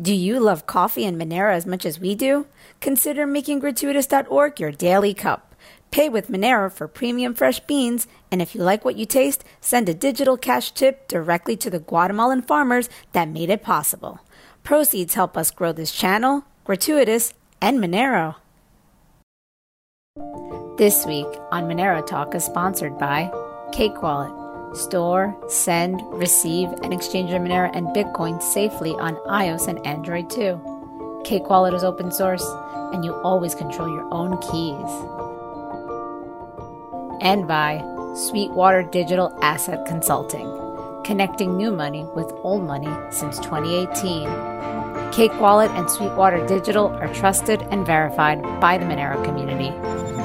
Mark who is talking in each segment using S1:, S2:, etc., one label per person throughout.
S1: Do you love coffee and Monero as much as we do? Consider making gratuitas.org your daily cup. Pay with Monero for premium fresh beans, and if you like what you taste, send a digital cash tip directly to the Guatemalan farmers that made it possible. Proceeds help us grow this channel, Gratuitas, and Monero. This week on Monero Talk is sponsored by Cake Wallet. Store, send, receive, and exchange your Monero and Bitcoin safely on iOS and Android too. Cake Wallet is open source, and you always control your own keys. And by Sweetwater Digital Asset Consulting, connecting new money with old money since 2018. Cake Wallet and Sweetwater Digital are trusted and verified by the Monero community.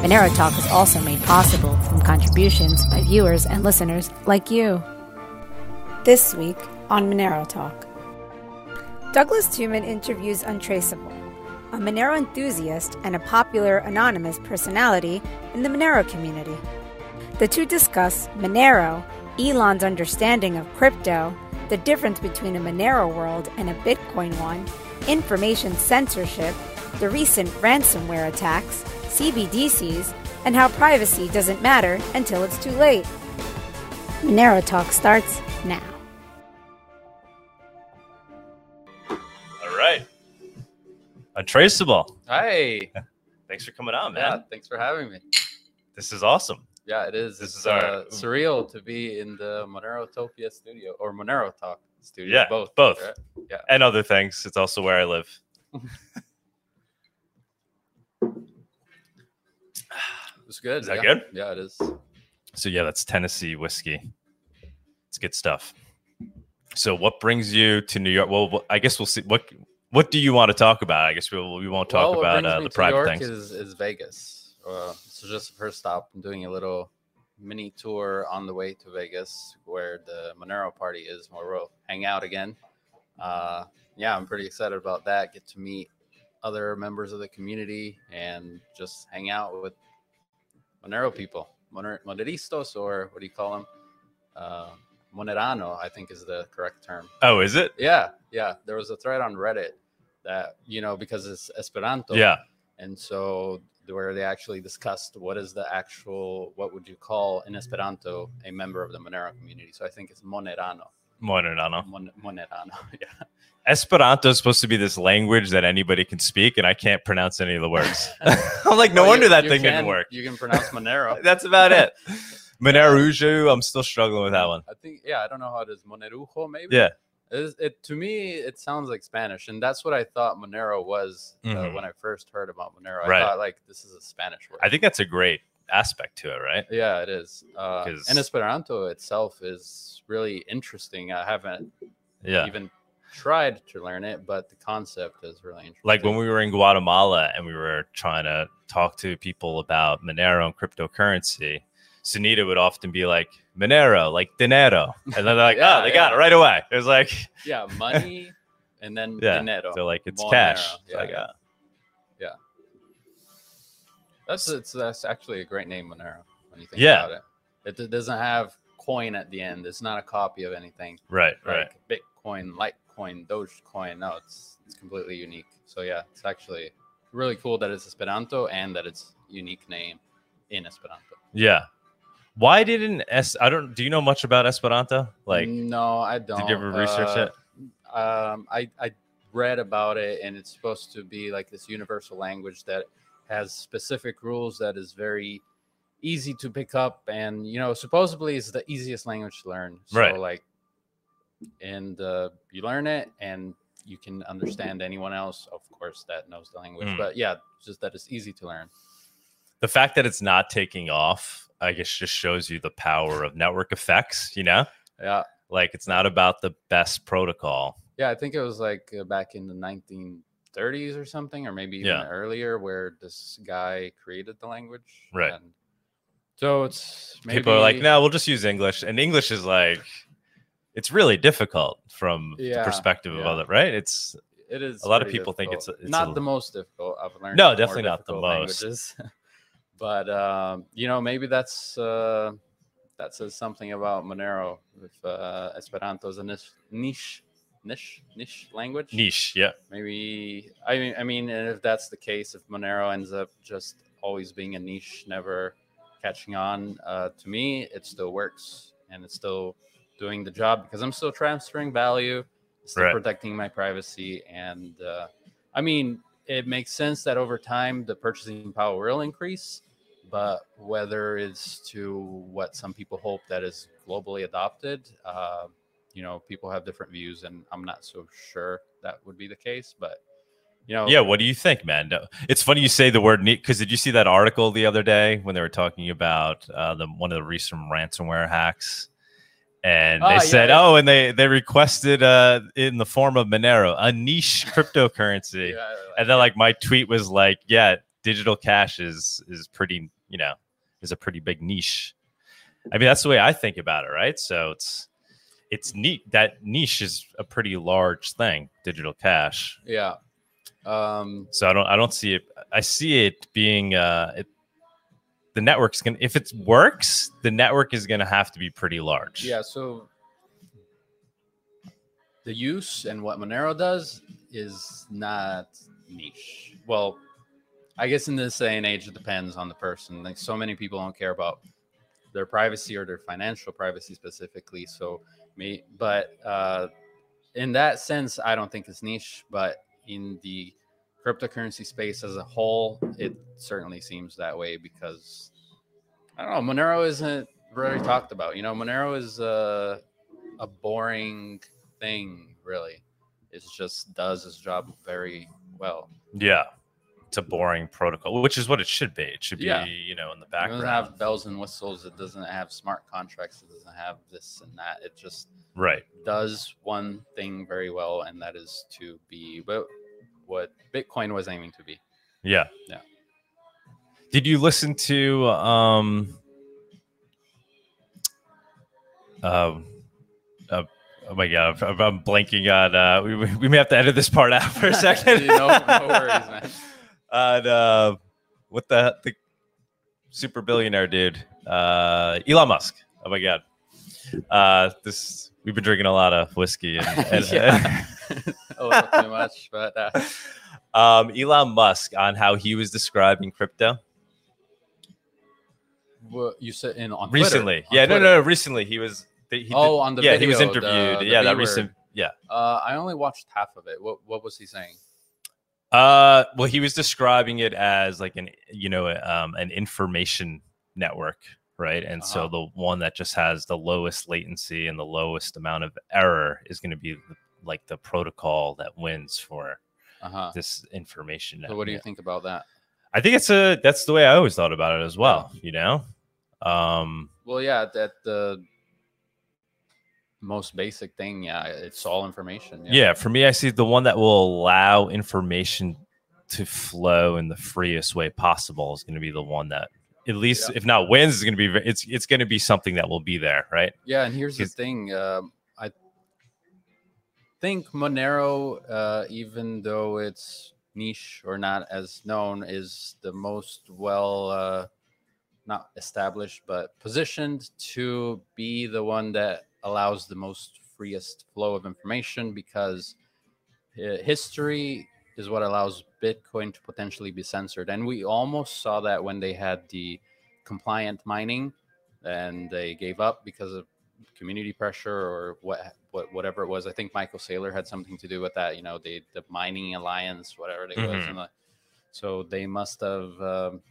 S1: Monero Talk is also made possible from contributions by viewers and listeners like you. This week on Monero Talk, Douglas Tuman interviews Untraceable, a Monero enthusiast and a popular anonymous personality in the Monero community. The two discuss Monero, Elon's understanding of crypto, the difference between a Monero world and a Bitcoin one, information censorship, the recent ransomware attacks, CBDCs, and how privacy doesn't matter until it's too late. Monero Talk starts now.
S2: All right. Untraceable.
S3: Hi.
S2: Thanks for coming on, man.
S3: Yeah, thanks for having me.
S2: This is awesome.
S3: Yeah, it is.
S2: This
S3: It's
S2: is our-
S3: uh, surreal to be in the Monero Topia studio or Monero Talk studio.
S2: Yeah,
S3: both.
S2: both.
S3: right?
S2: And other things. It's also where I live.
S3: It's good.
S2: Is that
S3: yeah.
S2: good?
S3: Yeah, it is.
S2: So yeah, that's Tennessee whiskey. It's good stuff. So what brings you to New York? Well, I guess we'll see. What what do you want to talk about? I guess we'll, we won't talk
S3: well,
S2: about uh, the private
S3: York
S2: things.
S3: Is, is Vegas. Uh, so just the first stop. I'm doing a little mini tour on the way to Vegas, where the Monero party is, where we'll hang out again. Uh, yeah, I'm pretty excited about that. Get to meet other members of the community and just hang out with Monero people, Moner- Moneristas, or what do you call them? Uh, Monerano, I think is the correct term.
S2: oh, is it?
S3: Yeah, yeah. There was a thread on Reddit that you know because it's Esperanto.
S2: Yeah.
S3: And so where they actually discussed what is the actual what would you call in Esperanto a member of the Monero community. So I think it's Monerano.
S2: Monerano.
S3: Mon- Monerano. yeah.
S2: Esperanto is supposed to be this language that anybody can speak, and I can't pronounce any of the words. I'm like, no
S3: Well,
S2: wonder
S3: you-
S2: that
S3: you
S2: thing
S3: can-
S2: didn't work.
S3: You can pronounce Monero.
S2: That's about it. Monerujo, I'm still struggling with that one.
S3: I think yeah, I don't know how it is. Monerujo maybe.
S2: Yeah.
S3: It, it to me it sounds like Spanish, and that's what I thought Monero was uh,
S2: Mhm.
S3: when I first heard about Monero. I
S2: Right.
S3: thought like this is a Spanish word.
S2: I think that's a great aspect to it, right?
S3: Yeah, it is. Uh, and Esperanto itself is really interesting. I haven't
S2: Yeah.
S3: even tried to learn it, but the concept is really interesting.
S2: Like when we were in Guatemala and we were trying to talk to people about Monero and cryptocurrency, Sunita would often be like, Monero, like dinero. And then they're like,
S3: Yeah,
S2: oh, they got it right away. It was like,
S3: yeah, money and then
S2: Yeah,
S3: dinero.
S2: they're like, it's
S3: Monero.
S2: cash.
S3: Yeah,
S2: like,
S3: yeah.
S2: uh,
S3: That's it's that's actually a great name, Monero. When you think
S2: Yeah.
S3: about it, it doesn't have coin at the end. It's not a copy of anything
S2: right, right.
S3: Bitcoin, Litecoin, Dogecoin. No, it's it's completely unique. So yeah, it's actually really cool that it's Esperanto and that it's unique name in Esperanto.
S2: Yeah. Why didn't S? I don't. Do you know much about Esperanto? Like,
S3: no, I don't.
S2: did you ever research
S3: Uh,
S2: it?
S3: Um, I I read about it, and it's supposed to be like this universal language that has specific rules that is very easy to pick up, and you know, supposedly is the easiest language to learn. So
S2: Right.
S3: like, and uh, you learn it, and you can understand anyone else, of course, that knows the language.
S2: Mm.
S3: But yeah, just that it's easy to learn.
S2: The fact that it's not taking off, I guess, just shows you the power of network effects. You know,
S3: Yeah.
S2: like it's not about the best protocol.
S3: Yeah, I think it was like uh, back in the 1930s or something, or maybe even
S2: Yeah.
S3: earlier, where this guy created the language.
S2: Right.
S3: And so it's maybe,
S2: People are like, no, we'll just use English, and English is like, it's really difficult from the
S3: Yeah,
S2: perspective of
S3: yeah.
S2: other, right? It's
S3: it is.
S2: a lot of people think it's a- it's
S3: not
S2: a-
S3: the most difficult. I've learned.
S2: No, definitely not the most.
S3: But um, you know, maybe that's uh, that says something about Monero. If uh, Esperanto is a niche, niche niche niche language.
S2: Niche, yeah.
S3: Maybe I mean I mean, if that's the case, if Monero ends up just always being a niche, never catching on, uh, to me it still works and it's still doing the job because I'm still transferring value, still
S2: Right.
S3: protecting my privacy, and uh, I mean it makes sense that over time the purchasing power will increase. But whether it's to what some people hope that is globally adopted, uh, you know, people have different views, and I'm not so sure that would be the case. But you know,
S2: Yeah, what do you think, man? It's funny you say the word neat because did you see that article the other day when they were talking about uh, the one of the recent ransomware hacks? And
S3: Ah,
S2: they said,
S3: yeah.
S2: "Oh, and they they requested uh, in the form of Monero, a niche cryptocurrency."
S3: yeah,
S2: and then like my tweet was like, "Yeah, digital cash is is pretty, you know, is a pretty big niche." I mean, that's the way I think about it, right? So it's it's neat that niche is a pretty large thing, digital cash.
S3: yeah. Um,
S2: So I don't I don't see it. I see it being uh it, the network's gonna if it works, the network is gonna have to be pretty large.
S3: yeah. So the use and what Monero does is not niche. Well, I guess in this day and age, it depends on the person. Like so many people don't care about their privacy or their financial privacy specifically. So me, but uh, in that sense, I don't think it's niche. But in the cryptocurrency space as a whole, it certainly seems that way because I don't know. Monero isn't really talked about. You know, Monero is a, a boring thing, really. It just does its job very well.
S2: Yeah. It's a boring protocol, which is what it should be. It should be,
S3: Yeah.
S2: you know, in the
S3: It
S2: background.
S3: doesn't have bells and whistles. It doesn't have smart contracts. It doesn't have this and that. It just
S2: right.
S3: does one thing very well, and that is to be what what Bitcoin was aiming to be.
S2: Yeah.
S3: Yeah.
S2: Did you listen to um um uh, oh my god, I'm, I'm blanking on uh we, we we may have to edit this part out for a second.
S3: no, no worries, man.
S2: Uh what the the super billionaire dude, uh Elon Musk. Oh my god. Uh this we've been drinking a lot of whiskey and, and
S3: Yeah. a little too much, but uh,
S2: um Elon Musk on how he was describing crypto.
S3: you said in on Twitter,
S2: recently.
S3: on
S2: yeah, no,
S3: Twitter.
S2: no, no, recently he was. He did-
S3: Oh, on the
S2: yeah, he was interviewed.
S3: the- the
S2: yeah, that recent. Yeah.
S3: Uh, I only watched half of it. What what was he saying?
S2: Uh, well, he was describing it as like an you know um an information network, right? And so
S3: Uh-huh.
S2: the one that just has the lowest latency and the lowest amount of error is going to be the, like the protocol that wins for
S3: Uh huh.
S2: this information.
S3: So what do you think about that?
S2: I think it's a that's the way I always thought about it as well. You know, um,
S3: Well, yeah, that the most basic thing. Yeah, it's all information.
S2: yeah. for me i see the one that will allow information to flow in the freest way possible is going to be the one that at least
S3: Yeah.
S2: if not wins is going to be it's it's going to be something that will be there right
S3: Yeah, and here's the thing. Um, I think Monero, uh, even though it's niche or not as known, is the most well, uh, not established, but positioned to be the one that allows the most freest flow of information because uh, history is what allows Bitcoin to potentially be censored. And we almost saw that when they had the compliant mining and they gave up because of community pressure or what what whatever it was. I think Michael Saylor had something to do with that. You know, the the mining alliance, whatever it was.
S2: Mhm.
S3: And the, so they must have um,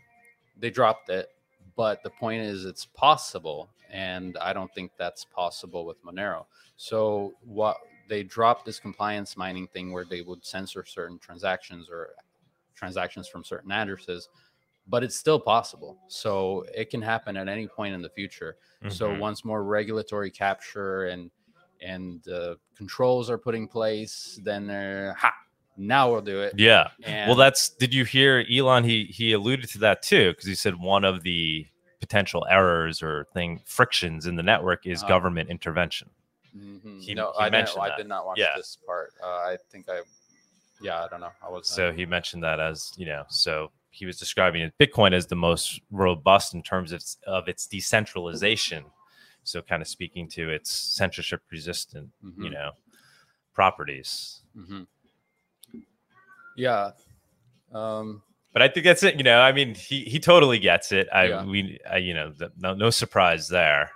S3: they dropped it. But the point is, it's possible, and I don't think that's possible with Monero. So what they dropped this compliance mining thing where they would censor certain transactions or transactions from certain addresses but it's still possible so it can happen at any point in the future so
S2: Mhm.
S3: once more regulatory capture and and uh, controls are put in place then they're ha now we'll do it
S2: yeah
S3: and
S2: well that's did you hear elon he he alluded to that too because he said one of the potential errors or thing frictions in the network is
S3: Uh-huh.
S2: government intervention
S3: Mhm.
S2: he-
S3: no
S2: he
S3: I, didn't,
S2: mentioned
S3: I did not watch
S2: Yeah.
S3: this part uh, i think i yeah i don't know i was
S2: So he mentioned that as you know, so he was describing Bitcoin as the most robust in terms of its, of its decentralization. So kind of speaking to its censorship resistant, you
S3: Mhm.
S2: know. properties.
S3: hmm Yeah. Um,
S2: But I think that's it. You know, I mean, he he totally gets it. I
S3: Yeah.
S2: we I, you know no no surprise there.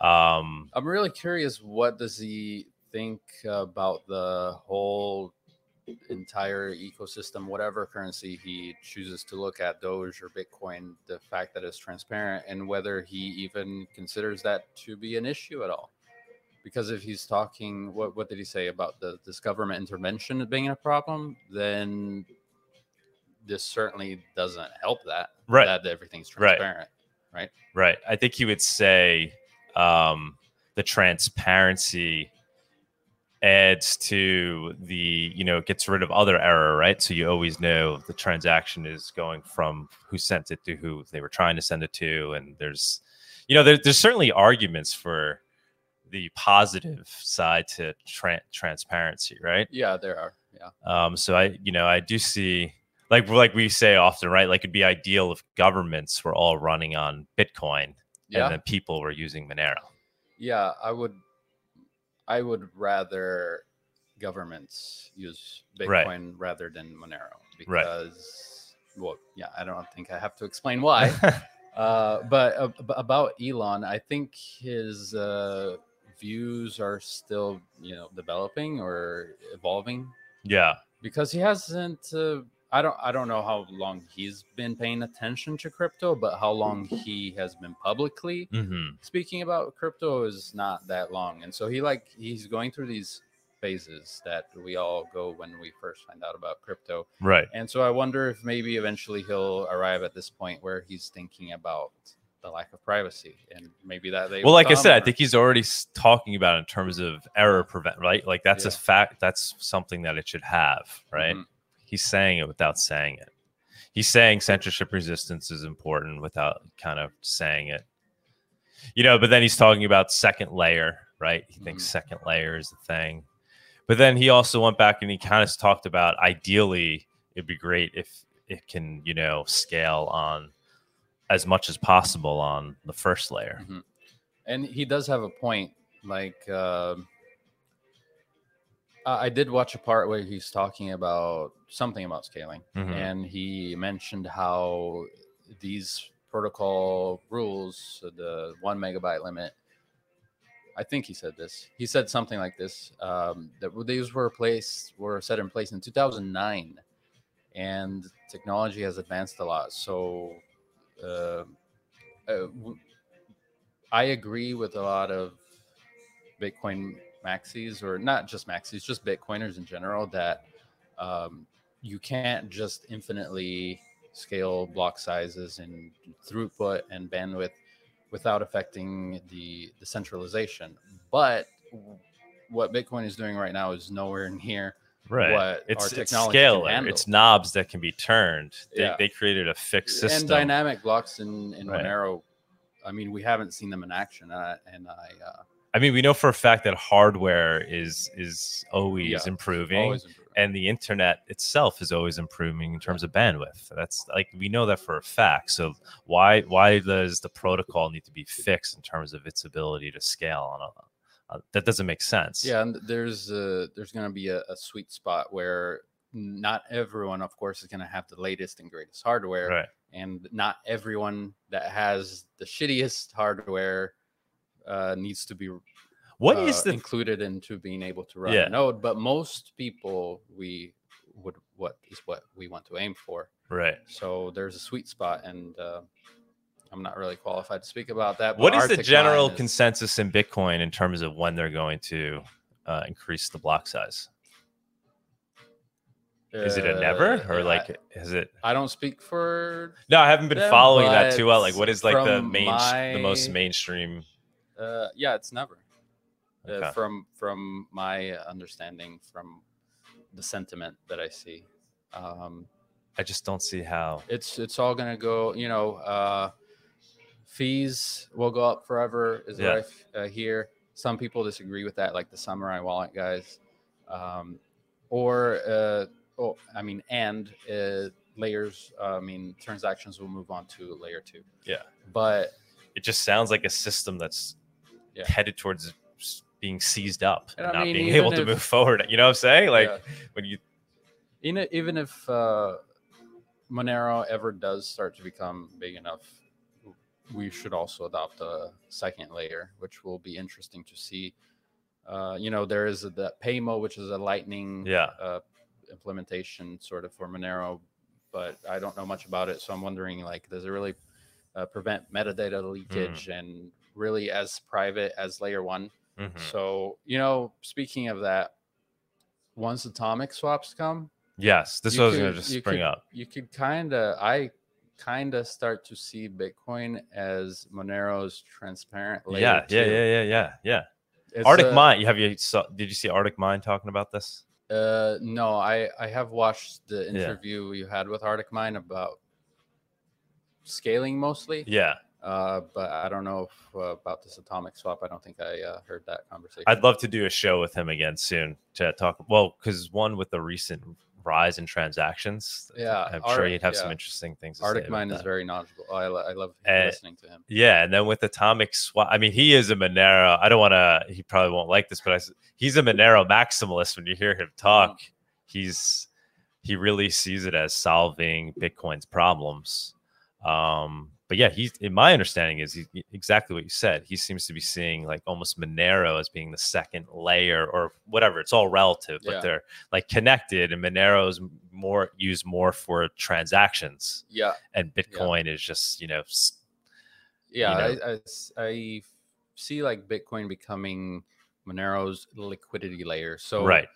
S2: Um,
S3: I'm really curious. What does he think about the whole entire ecosystem, whatever currency he chooses to look at, Doge or Bitcoin, the fact that it's transparent, and whether he even considers that to be an issue at all? Because if he's talking, what what did he say about the this government intervention being a problem? Then this certainly doesn't help that.
S2: Right.
S3: That everything's transparent.
S2: Right.
S3: transparent.
S2: right. I think he would say um, the transparency adds to the you know it gets rid of other error right so you always know the transaction is going from who sent it to who they were trying to send it to and there's you know there, there's certainly arguments for the positive side to tra- transparency right
S3: Yeah, there are. Yeah.
S2: um, so I, you know, I do see like like we say often, right? Like it'd be ideal if governments were all running on Bitcoin
S3: Yeah.
S2: and then people were using Monero.
S3: Yeah, I would. I would rather governments use
S2: Right.
S3: Bitcoin rather than Monero
S2: Right.
S3: because, well, yeah, I don't think I have to explain why. uh, but uh, about Elon, I think his uh, views are still, you know, developing or evolving
S2: yeah,
S3: because he hasn't. I don't. I don't know how long he's been paying attention to crypto, but how long he has been publicly
S2: hmm
S3: speaking about crypto is not that long and so he like he's going through these phases that we all go when we first find out about crypto
S2: right.
S3: and so i wonder if maybe eventually he'll arrive at this point where he's thinking about the lack of privacy and maybe that they
S2: Well, like I said, I think he's already talking about in terms of error prevent, right? Like that's a fact. That's something that it should have, right?
S3: Mhm.
S2: He's saying it without saying it. He's saying censorship resistance is important without kind of saying it. You know, but then he's talking about second layer, right? He thinks
S3: Mhm.
S2: second layer is the thing. But then he also went back and he kind of talked about ideally it'd be great if it can, you know, scale on as much as possible on the first layer.
S3: and he does have a point like I I did watch a part where he's talking about something about scaling.
S2: Mhm.
S3: and he mentioned how these protocol rules the one megabyte limit i think he said this he said something like this um, that these were placed were set in place in 2009 and technology has advanced a lot. So uh, uh, i agree with a lot of bitcoin maxis or not just maxis just bitcoiners in general that um, you can't just infinitely scale block sizes and throughput and bandwidth without affecting the the centralization. But what bitcoin is doing right now is nowhere near
S2: right.
S3: what
S2: it's,
S3: our
S2: it's scalar. it's knobs that can be turned. They,
S3: Yeah.
S2: they created a fixed system.
S3: and dynamic blocks in in
S2: Right.
S3: monero. I mean we haven't seen them in action uh, and i uh,
S2: i mean we know for a fact that hardware is is always
S3: Yeah,
S2: improving.
S3: Always improving.
S2: And the internet itself is always improving in terms of bandwidth. That's like we know that for a fact. So why why does the protocol need to be fixed in terms of its ability to scale on a uh, that doesn't make sense.
S3: Yeah, and there's uh there's gonna be a, a sweet spot where not everyone, of course, is gonna have the latest and greatest hardware,
S2: right.
S3: and not everyone that has the shittiest hardware uh, needs to be
S2: What
S3: uh,
S2: is the
S3: included into being able to run
S2: Yeah.
S3: a node. But most people, we would what is what we want to aim for.
S2: right
S3: So there's a sweet spot, and uh, I'm not really qualified to speak about that. but
S2: what is the general
S3: is-
S2: consensus in bitcoin in terms of when they're going to uh, increase the block size is it a never
S3: Uh,
S2: or
S3: I-
S2: like is it
S3: I don't speak for
S2: no i haven't been
S3: them,
S2: following that too well like what is like the main the most mainstream
S3: Uh, yeah, it's never.
S2: Okay.
S3: Uh, from from my understanding, from the sentiment that I see, um,
S2: i just don't see how
S3: it's it's all gonna go. You know, uh, fees will go up forever. Is
S2: Yeah.
S3: what I uh, hear. Some people disagree with that, like the Samourai Wallet guys, um, or uh, oh, I mean, and uh, layers. Uh, I mean, transactions will move on to layer two.
S2: Yeah.
S3: but
S2: it just sounds like a system that's
S3: Yeah.
S2: headed towards being seized up
S3: And
S2: and not
S3: mean,
S2: being able to move forward. You know what I'm saying? Like
S3: Yeah.
S2: when you
S3: even even if uh, Monero ever does start to become big enough, we should also adopt a second layer, which will be interesting to see. Uh, you know, there is that Paymo, which is a Lightning
S2: Yeah.
S3: uh, implementation sort of for Monero, but I don't know much about it, so I'm wondering like, does it really uh, prevent metadata leakage and really as private as layer one?
S2: Mhm.
S3: So you know, speaking of that, once atomic swaps come,
S2: Yes, this was gonna just
S3: you
S2: spring
S3: could-
S2: up.
S3: You could kind of, I kind of start to see Bitcoin as Monero's transparent layer.
S2: Yeah, yeah, yeah, yeah, yeah, yeah. Arctic
S3: a-
S2: Mind. Have you saw? Did you see ArcticMine talking about this?
S3: Uh, no, I I have watched the
S2: Yeah.
S3: interview you had with ArcticMine about scaling mostly.
S2: Yeah,
S3: Uh, but I don't know if, uh, about this atomic swap. I don't think I uh, heard that conversation.
S2: I'd love to do a show with him again soon to talk. Well, because one with the recent rise in transactions,
S3: Yeah,
S2: I'm sure
S3: Arctic-
S2: he'd have some interesting things. To
S3: ArcticMine is
S2: that.
S3: very knowledgeable. Oh, I, I love
S2: Uh,
S3: listening to him.
S2: Yeah, and then with Atomic Swap, I mean, he is a Monero. I don't want to. He probably won't like this, but I, he's a Monero maximalist. When you hear him talk, he's he really sees it as solving Bitcoin's problems. Um, but yeah, he's in my understanding is he, exactly what you said. He seems to be seeing like almost Monero as being the second layer or whatever. It's all relative, but
S3: Yeah.
S2: they're like connected, and Monero's more used more for transactions,
S3: Yeah,
S2: and Bitcoin is just you know
S3: yeah.
S2: know?
S3: I, I I see like Bitcoin becoming Monero's liquidity layer. So
S2: right.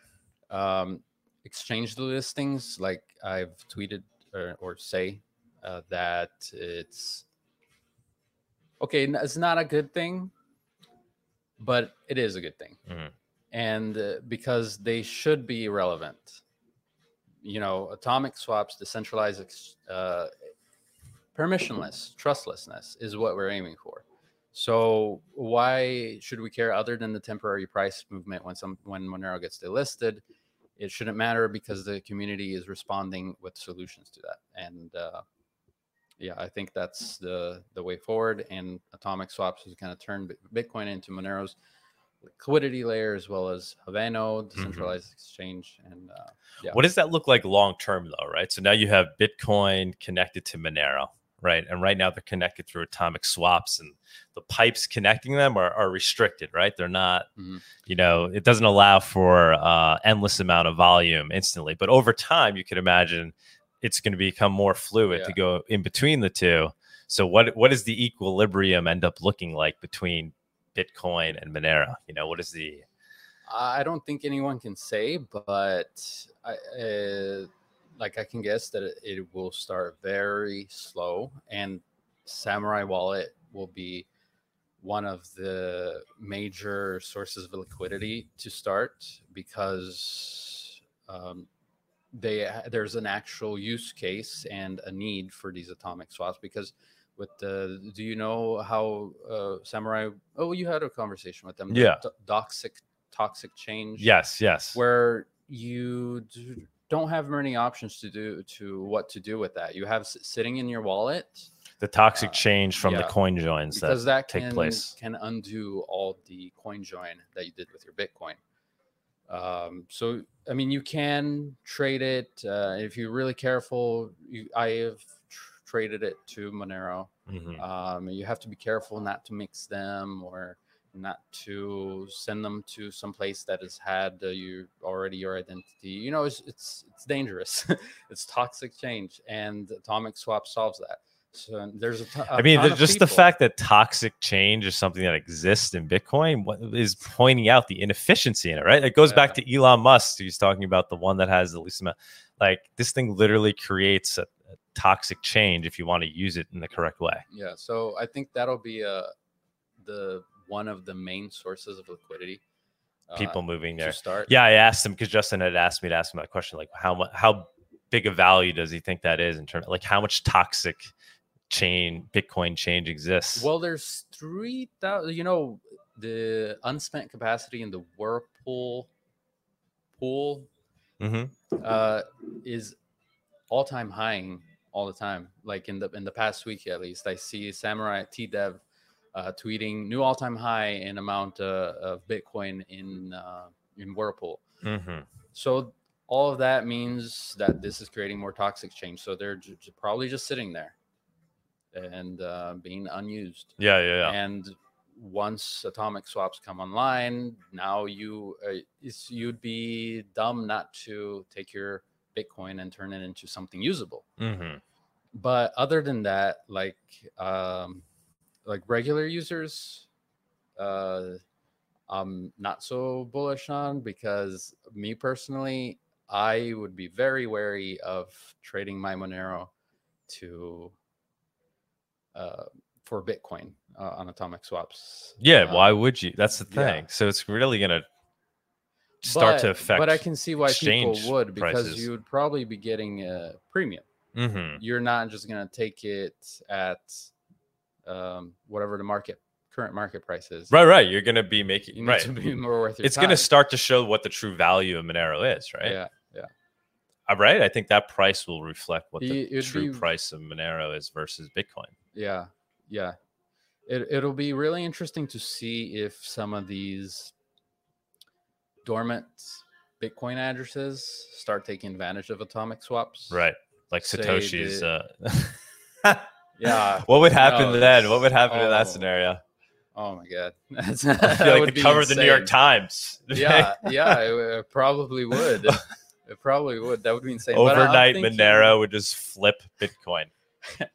S3: um, exchange listings, like I've tweeted or, or say uh, that it's okay. It's not a good thing, but it is a good thing,
S2: Mhm.
S3: and uh, because they should be relevant. You know, atomic swaps, decentralized, ex- uh, permissionless, trustlessness is what we're aiming for. So why should we care other than the temporary price movement when some when Monero gets delisted? It shouldn't matter because the community is responding with solutions to that. And uh, yeah, I think that's the the way forward. And Atomic Swaps is going to turn Bitcoin into Monero's liquidity layer as well as Haveno, decentralized exchange. And uh, yeah.
S2: What does that look like long term, though? Right. So now you have Bitcoin connected to Monero, right? And right now they're connected through atomic swaps, and the pipes connecting them are, are restricted, right? They're not,
S3: Mhm.
S2: you know, it doesn't allow for uh, endless amount of volume instantly. But over time, you could imagine it's going to become more fluid
S3: Yeah.
S2: to go in between the two. So what what does the equilibrium end up looking like between Bitcoin and Monero? You know, what is the
S3: I don't think anyone can say, but I, uh, like I can guess that it, it will start very slow, and Samourai Wallet will be one of the major sources of liquidity to start because um, they there's an actual use case and a need for these atomic swaps because with the do you know how uh, samourai oh you had a conversation with them
S2: Yeah.
S3: toxic toxic change
S2: yes, yes,
S3: where you don't have many options to do to what to do with that you have sitting in your wallet
S2: the toxic
S3: uh,
S2: change from the coin joins that
S3: that
S2: take
S3: can,
S2: place.
S3: can undo all the coin join that you did with your bitcoin um, so i mean you can trade it uh, if you're really careful you, i have tr- traded it to monero.
S2: Mhm.
S3: um, you have to be careful not to mix them or not to send them to some place that has had uh, you already your identity. You know it's it's, it's dangerous. It's toxic change and atomic swap solves that so there's a
S2: I mean, the, just the fact that toxic change is something that exists in Bitcoin what, is pointing out the inefficiency in it, right? It goes back to Elon Musk, He's talking about the one that has the least amount. Like this thing literally creates a, a toxic change if you want to use it in the correct way.
S3: Yeah, so I think that'll be uh, the one of the main sources of liquidity. uh,
S2: People moving
S3: to
S2: there.
S3: start.
S2: Yeah, I asked him because Justin had asked me to ask him that question, like how much, how big a value does he think that is in terms, of, like how much toxic chain Bitcoin change exists?
S3: Well, there's three thousand. You know, the unspent capacity in the Whirlpool pool
S2: Mhm.
S3: uh, is all time high all the time. Like in the in the past week at least, I see Samourai T Dev uh, tweeting new all-time high in amount uh, of Bitcoin in uh, in Whirlpool.
S2: hmm
S3: So all of that means that this is creating more toxic change. So they're j- probably just sitting there and uh, being unused.
S2: Yeah, yeah, yeah.
S3: And once atomic swaps come online, now you uh, it's, you'd be dumb not to take your Bitcoin and turn it into something usable.
S2: hmm
S3: But other than that, like um, like regular users, uh, I'm not so bullish on because me personally, I would be very wary of trading my Monero to uh, for Bitcoin uh, on atomic swaps.
S2: Yeah,
S3: Uh,
S2: why would you? That's the
S3: yeah.
S2: thing. So it's really gonna start to affect.
S3: But I can see why people would because
S2: prices.
S3: you would probably be getting a premium.
S2: hmm
S3: You're not just gonna take it at um, whatever the market current market price is.
S2: Right, right. You're gonna be making
S3: You need
S2: right.
S3: to be more worth your
S2: It's gonna start to show what the true value of Monero is, right?
S3: Yeah.
S2: Uh, right. I think that price will reflect what the
S3: it'd
S2: true
S3: be-
S2: price of Monero is versus Bitcoin.
S3: Yeah, yeah. It it'll be really interesting to see if some of these dormant Bitcoin addresses start taking advantage of atomic swaps.
S2: Right. Like Satoshi's. Uh...
S3: Yeah.
S2: what would happen
S3: No,
S2: then? What would happen in
S3: oh.
S2: that scenario?
S3: Oh my god. That's
S2: I
S3: that
S2: feel like
S3: would
S2: the cover of the New York. Times.
S3: Yeah, yeah, it, it probably would. It probably would. That would be insane.
S2: Overnight
S3: thinking-
S2: Monero would just flip Bitcoin.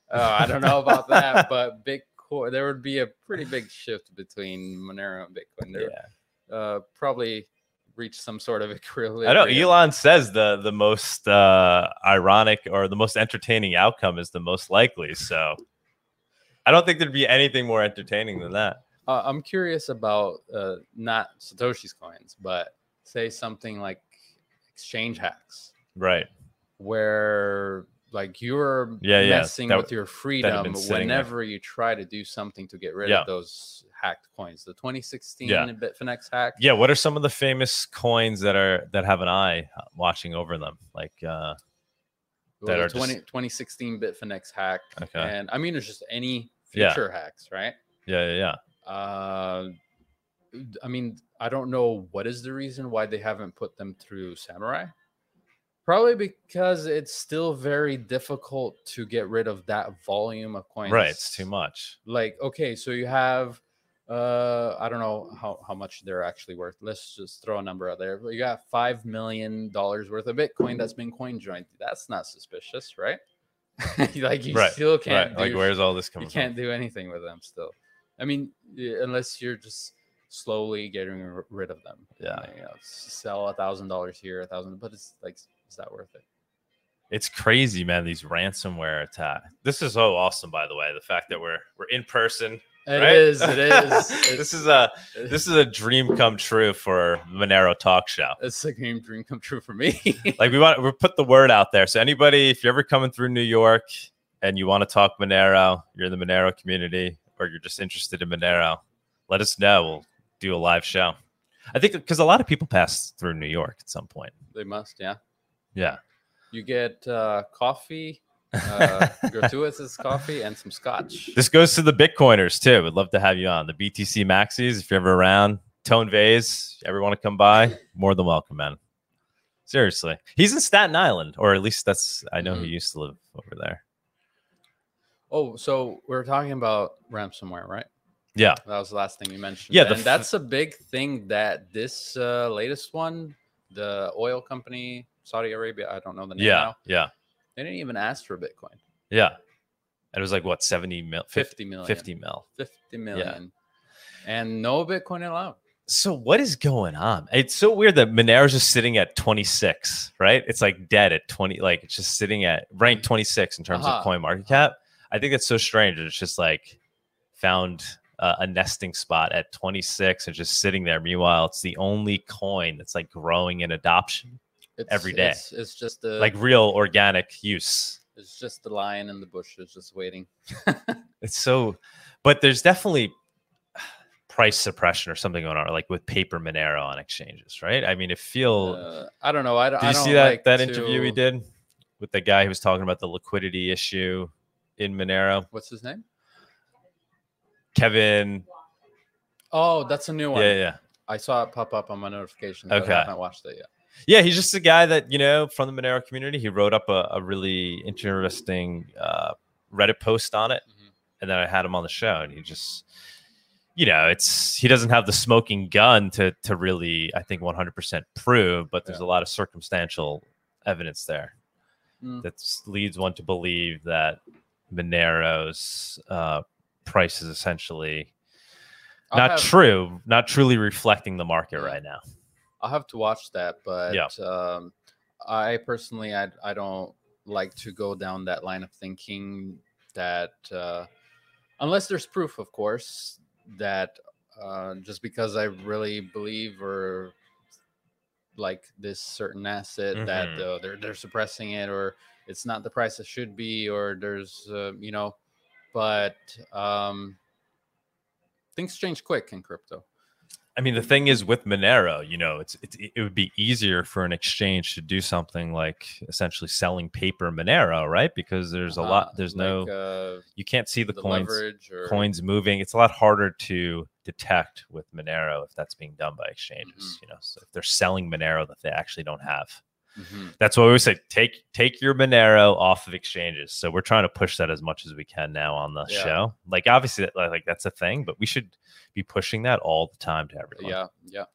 S3: Oh, I don't know about that, but Bitcoin, there would be a pretty big shift between Monero and Bitcoin. There,
S2: Yeah.
S3: uh, probably reach some sort of equilibrium.
S2: I know Elon says the the most uh, ironic or the most entertaining outcome is the most likely. So I don't think there'd be anything more entertaining than that.
S3: Uh, I'm curious about uh, not Satoshi's coins, but say something like exchange hacks,
S2: Right.
S3: where like you're
S2: Yeah, yeah,
S3: messing
S2: that
S3: with your freedom
S2: sitting there.
S3: whenever you try to do something to get rid
S2: Yeah.
S3: of those hacked coins. The 2016
S2: Yeah.
S3: Bitfinex hack.
S2: Yeah. What are some of the famous coins that are that have an eye watching over them? Like uh,
S3: Well,
S2: that are just-
S3: 2016 Bitfinex hack.
S2: Okay.
S3: And I mean, it's just any
S2: Yeah.
S3: future hacks, right?
S2: yeah, yeah, yeah.
S3: Uh, I mean, I don't know what is the reason why they haven't put them through Samourai. Probably because it's still very difficult to get rid of that volume of coins.
S2: Right. It's too much.
S3: Like, okay, so you have, uh, I don't know how, how much they're actually worth. Let's just throw a number out there. But you got five million dollars worth of Bitcoin that's been coin joined. That's not suspicious, right? like you
S2: Right,
S3: still can't
S2: Right. Like where's all this coming
S3: you
S2: coming
S3: can't do anything with them still. I mean, unless you're just slowly getting r- rid of them.
S2: Yeah.
S3: Like, you know, sell a thousand dollars here, a thousand, but it's like, is that worth it?
S2: it's crazy, man. These ransomware attacks. This is so awesome, by the way. The fact that we're we're in person.
S3: It
S2: right?
S3: is. It is.
S2: this is a this is a dream come true for Monero Talk Show.
S3: It's a dream dream come true for me.
S2: Like we want we put the word out there. So anybody, if you're ever coming through New York and you want to talk Monero, you're in the Monero community, or you're just interested in Monero, let us know. We'll do a live show. I think because a lot of people pass through New York at some point.
S3: they must, yeah.
S2: Yeah.
S3: You get uh, coffee, uh, gratuitas coffee, and some scotch.
S2: This goes to the Bitcoiners too. Would love to have you on the BTC Maxis if you're ever around. Tone Vays, ever want to come by? More than welcome, man. Seriously, he's in Staten Island, or at least that's I know he
S3: Mhm.
S2: used to live over there.
S3: Oh, so we're talking about ransomware, right?
S2: Yeah,
S3: That was the last thing you mentioned.
S2: Yeah,
S3: and that's a big thing that this uh, latest one, the oil company, Saudi Arabia, I don't know the name
S2: yeah,
S3: now,
S2: yeah,
S3: they didn't even ask for Bitcoin.
S2: yeah. It was like what seventy mil, 50,
S3: 50 million.
S2: 50 mil.
S3: 50 million. And no Bitcoin allowed.
S2: So what is going on? It's so weird that Monero's just sitting at 26, right? It's like dead at 20, like it's just sitting at rank 26 in terms
S3: Uh-huh.
S2: of coin market cap. I think that's so strange. It's just like found uh, a nesting spot at 26 and just sitting there. Meanwhile, it's the only coin that's like growing in adoption,
S3: It's,
S2: Every day.
S3: It's, it's just the
S2: like real organic use.
S3: it's just the lion in the bushes just waiting.
S2: It's so, but there's definitely price suppression or something going on, like with paper Monero on exchanges, right? I mean, it feel.
S3: Uh, I don't know. I, don't-
S2: Did
S3: I
S2: you see that
S3: like
S2: that interview he
S3: to-
S2: did with the guy who was talking about the liquidity issue in Monero?
S3: What's his name?
S2: Kevin.
S3: Oh, that's a new one.
S2: Yeah, yeah.
S3: I saw it pop up on my notifications.
S2: Okay.
S3: I haven't watched it yet.
S2: Yeah, he's just a guy that you know from the Monero community. He wrote up a, a really interesting uh, Reddit post on it,
S3: Mhm.
S2: and then I had him on the show, and he just, you know, it's he doesn't have the smoking gun to to really, I think, one hundred percent prove, but there's
S3: Yeah.
S2: a lot of circumstantial evidence there
S3: Mm.
S2: that leads one to believe that Monero's uh, price is essentially
S3: I'll
S2: not
S3: have-
S2: true, not truly reflecting the market right now.
S3: I'll have to watch that, but
S2: Yeah.
S3: um, I personally, I, I don't like to go down that line of thinking that uh, unless there's proof, of course, that uh, just because I really believe or like this certain asset that
S2: Mhm.
S3: uh, they're they're suppressing it or it's not the price it should be or there's uh, you know, but um, things change quick in crypto.
S2: I mean, the thing is with Monero, you know, it's, it's it would be easier for an exchange to do something like essentially selling paper Monero, right? Because there's a
S3: Uh,
S2: lot, there's
S3: like,
S2: no,
S3: uh,
S2: you can't see the,
S3: the
S2: coins
S3: or
S2: coins moving. It's a lot harder to detect with Monero if that's being done by exchanges.
S3: Mm-hmm.
S2: You know, so if they're selling Monero that they actually don't have.
S3: Mhm.
S2: That's why we say take take your Monero off of exchanges. So we're trying to push that as much as we can now on the
S3: Yeah.
S2: show. Like obviously, like that's a thing, but we should be pushing that all the time to everyone.
S3: Yeah, yeah.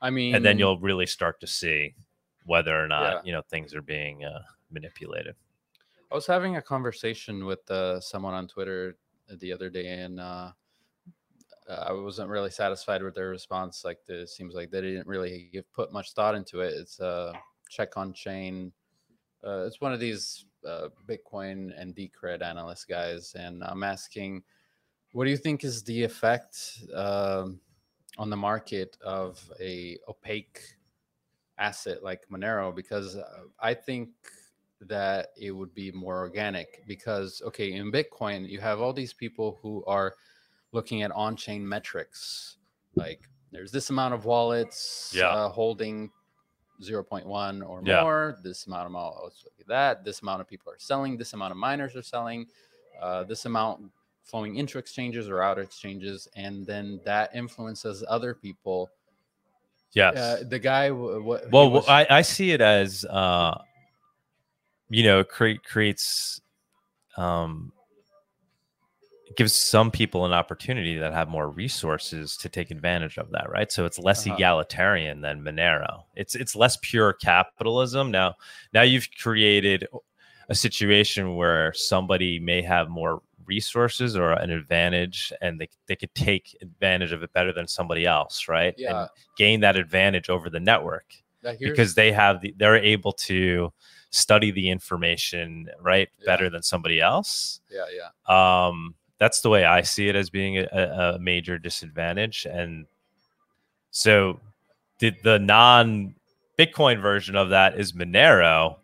S3: I mean,
S2: and then you'll really start to see whether or not
S3: Yeah.
S2: you know things are being uh, manipulated.
S3: I was having a conversation with uh, someone on Twitter the other day, and uh, I wasn't really satisfied with their response. Like, it seems like they didn't really give put much thought into it. It's a check on chain. Uh, it's one of these uh, Bitcoin and Decred analyst guys, and I'm asking, what do you think is the effect um, on the market of a opaque asset like Monero? Because uh, I think that it would be more organic because okay in bitcoin you have all these people who are looking at on-chain metrics like there's this amount of wallets
S2: Yeah.
S3: uh, holding 0.1 or
S2: Yeah.
S3: more this amount of at that this amount of people are selling this amount of miners are selling uh, this amount flowing into exchanges or out of exchanges and then that influences other people
S2: Yes.
S3: uh, the guy what
S2: well, well, I, I see it as uh, you know, create creates um gives some people an opportunity that have more resources to take advantage of that, right? So it's less
S3: Uh-huh.
S2: egalitarian than Monero. It's it's less pure capitalism. Now now you've created a situation where somebody may have more resources or an advantage and they, they could take advantage of it better than somebody else, right?
S3: yeah
S2: And gain that advantage over the network because they have the, they're able to study the information right
S3: Yeah.
S2: better than somebody else
S3: yeah yeah
S2: um that's the way i see it as being a, a major disadvantage. And so the, the non bitcoin version of that is monero.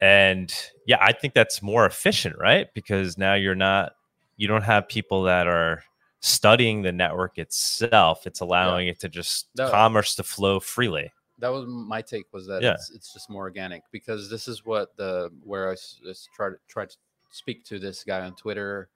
S2: And yeah i think that's more efficient right? Because now you're not you don't have people that are studying the network itself. It's allowing it to just
S3: No.
S2: commerce to flow freely.
S3: That was my take was that
S2: Yeah.
S3: it's, it's just more organic because this is what the where I s- tried to tried to speak to this guy on Twitter,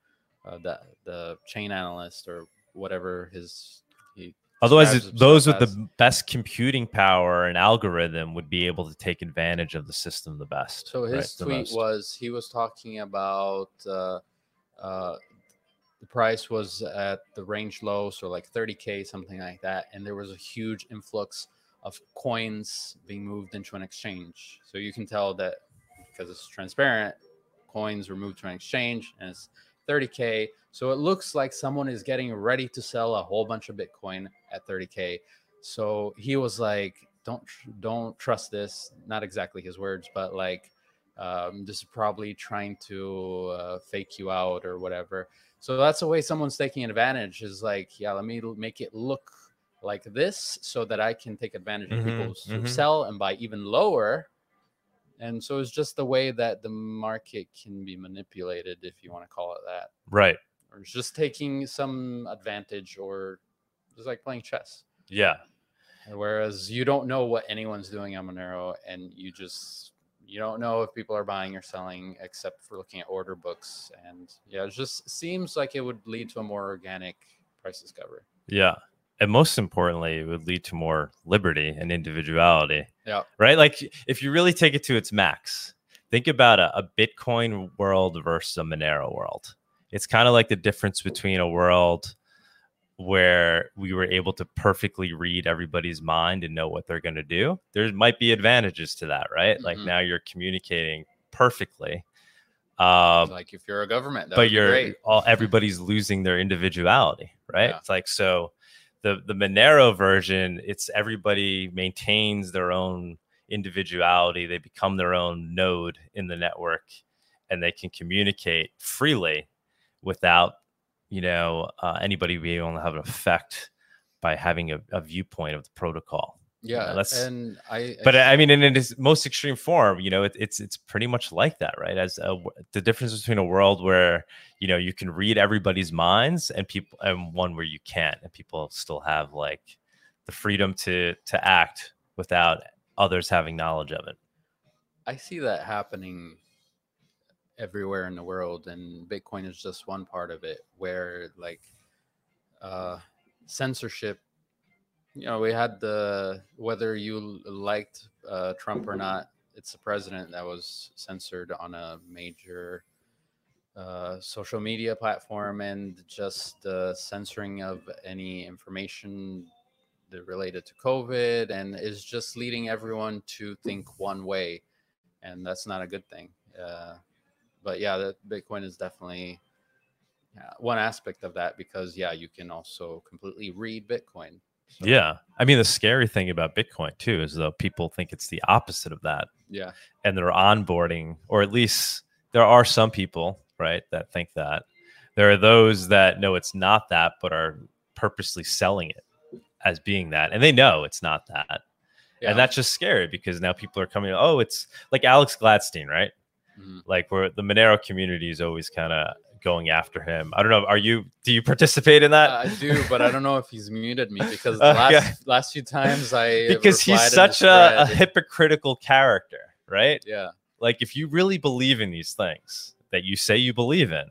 S3: uh, the the chain analyst or whatever his he
S2: Otherwise, those with
S3: himself
S2: the best computing power and algorithm would be able to take advantage of the system the best.
S3: So his
S2: The
S3: tweet was he was talking about uh, uh, the price was at the range low, so like 30k, something like that, and there was a huge influx of coins being moved into an exchange. So you can tell that because it's transparent, coins were moved to an exchange, and it's 30k. So it looks like someone is getting ready to sell a whole bunch of Bitcoin at 30k. So he was like, "Don't don't trust this." Not exactly his words, but like, um, this is probably trying to uh, fake you out or whatever. So that's the way someone's taking advantage. Is like, yeah, let me make it look like this so that I can take advantage of
S2: Mhm,
S3: people who
S2: mhm.
S3: sell and buy even lower. And so it's just the way that the market can be manipulated, if you want to call it that
S2: right.
S3: or it's just taking some advantage or just like playing chess.
S2: Yeah.
S3: Whereas you don't know what anyone's doing on Monero and you just you don't know if people are buying or selling except for looking at order books. And yeah, it just seems like it would lead to a more organic price discovery.
S2: Yeah. And most importantly, it would lead to more liberty and individuality.
S3: Yeah.
S2: Right. Like if you really take it to its max, think about a, a Bitcoin world versus a Monero world. It's kind of like the difference between a world where we were able to perfectly read everybody's mind and know what they're going to do. There might be advantages to that, right? Like
S3: Mhm.
S2: now you're communicating perfectly. Um,
S3: like if you're a government,
S2: but you're
S3: great.
S2: all everybody's losing their individuality, right?
S3: Yeah.
S2: It's like so the the Monero version, it's everybody maintains their own individuality. They become their own node in the network, and they can communicate freely without you know uh, anybody being able to have an effect by having a, a viewpoint of the protocol.
S3: Yeah,
S2: that's-
S3: and I.
S2: But I mean, in its most extreme form, you know, it, it's it's pretty much like that, right? As a, w- the difference between a world where you know you can read everybody's minds and people, and one where you can't, and people still have like the freedom to to act without others having knowledge of it.
S3: I see that happening everywhere in the world, and Bitcoin is just one part of it. Where like uh, censorship, you know, we had the whether you liked uh, Trump or not, it's the president that was censored on a major uh, social media platform, and just the censoring of any information related to COVID, and is just leading everyone to think one way and that's not a good thing. Uh, but yeah, that Bitcoin is definitely yeah, one aspect of that because yeah, you can also completely read Bitcoin. So,
S2: Yeah, I mean, the scary thing about Bitcoin too is though people think it's the opposite of that.
S3: yeah,
S2: and they're onboarding, or at least there are some people, right, that think that. There are those that know it's not that, but are purposely selling it as being that, and they know it's not that.
S3: yeah.
S2: And that's just scary because now people are coming, oh, it's like Alex Gladstein, right?
S3: Mhm.
S2: Like where the Monero community is always kind of going after him. I don't know. Are you, do you participate in that?
S3: Uh, I do, but I don't know if he's muted me because the
S2: Okay.
S3: last last few times I
S2: because he's
S3: replied in the
S2: such a, a hypocritical character, right?
S3: yeah.
S2: like if you really believe in these things that you say you believe in,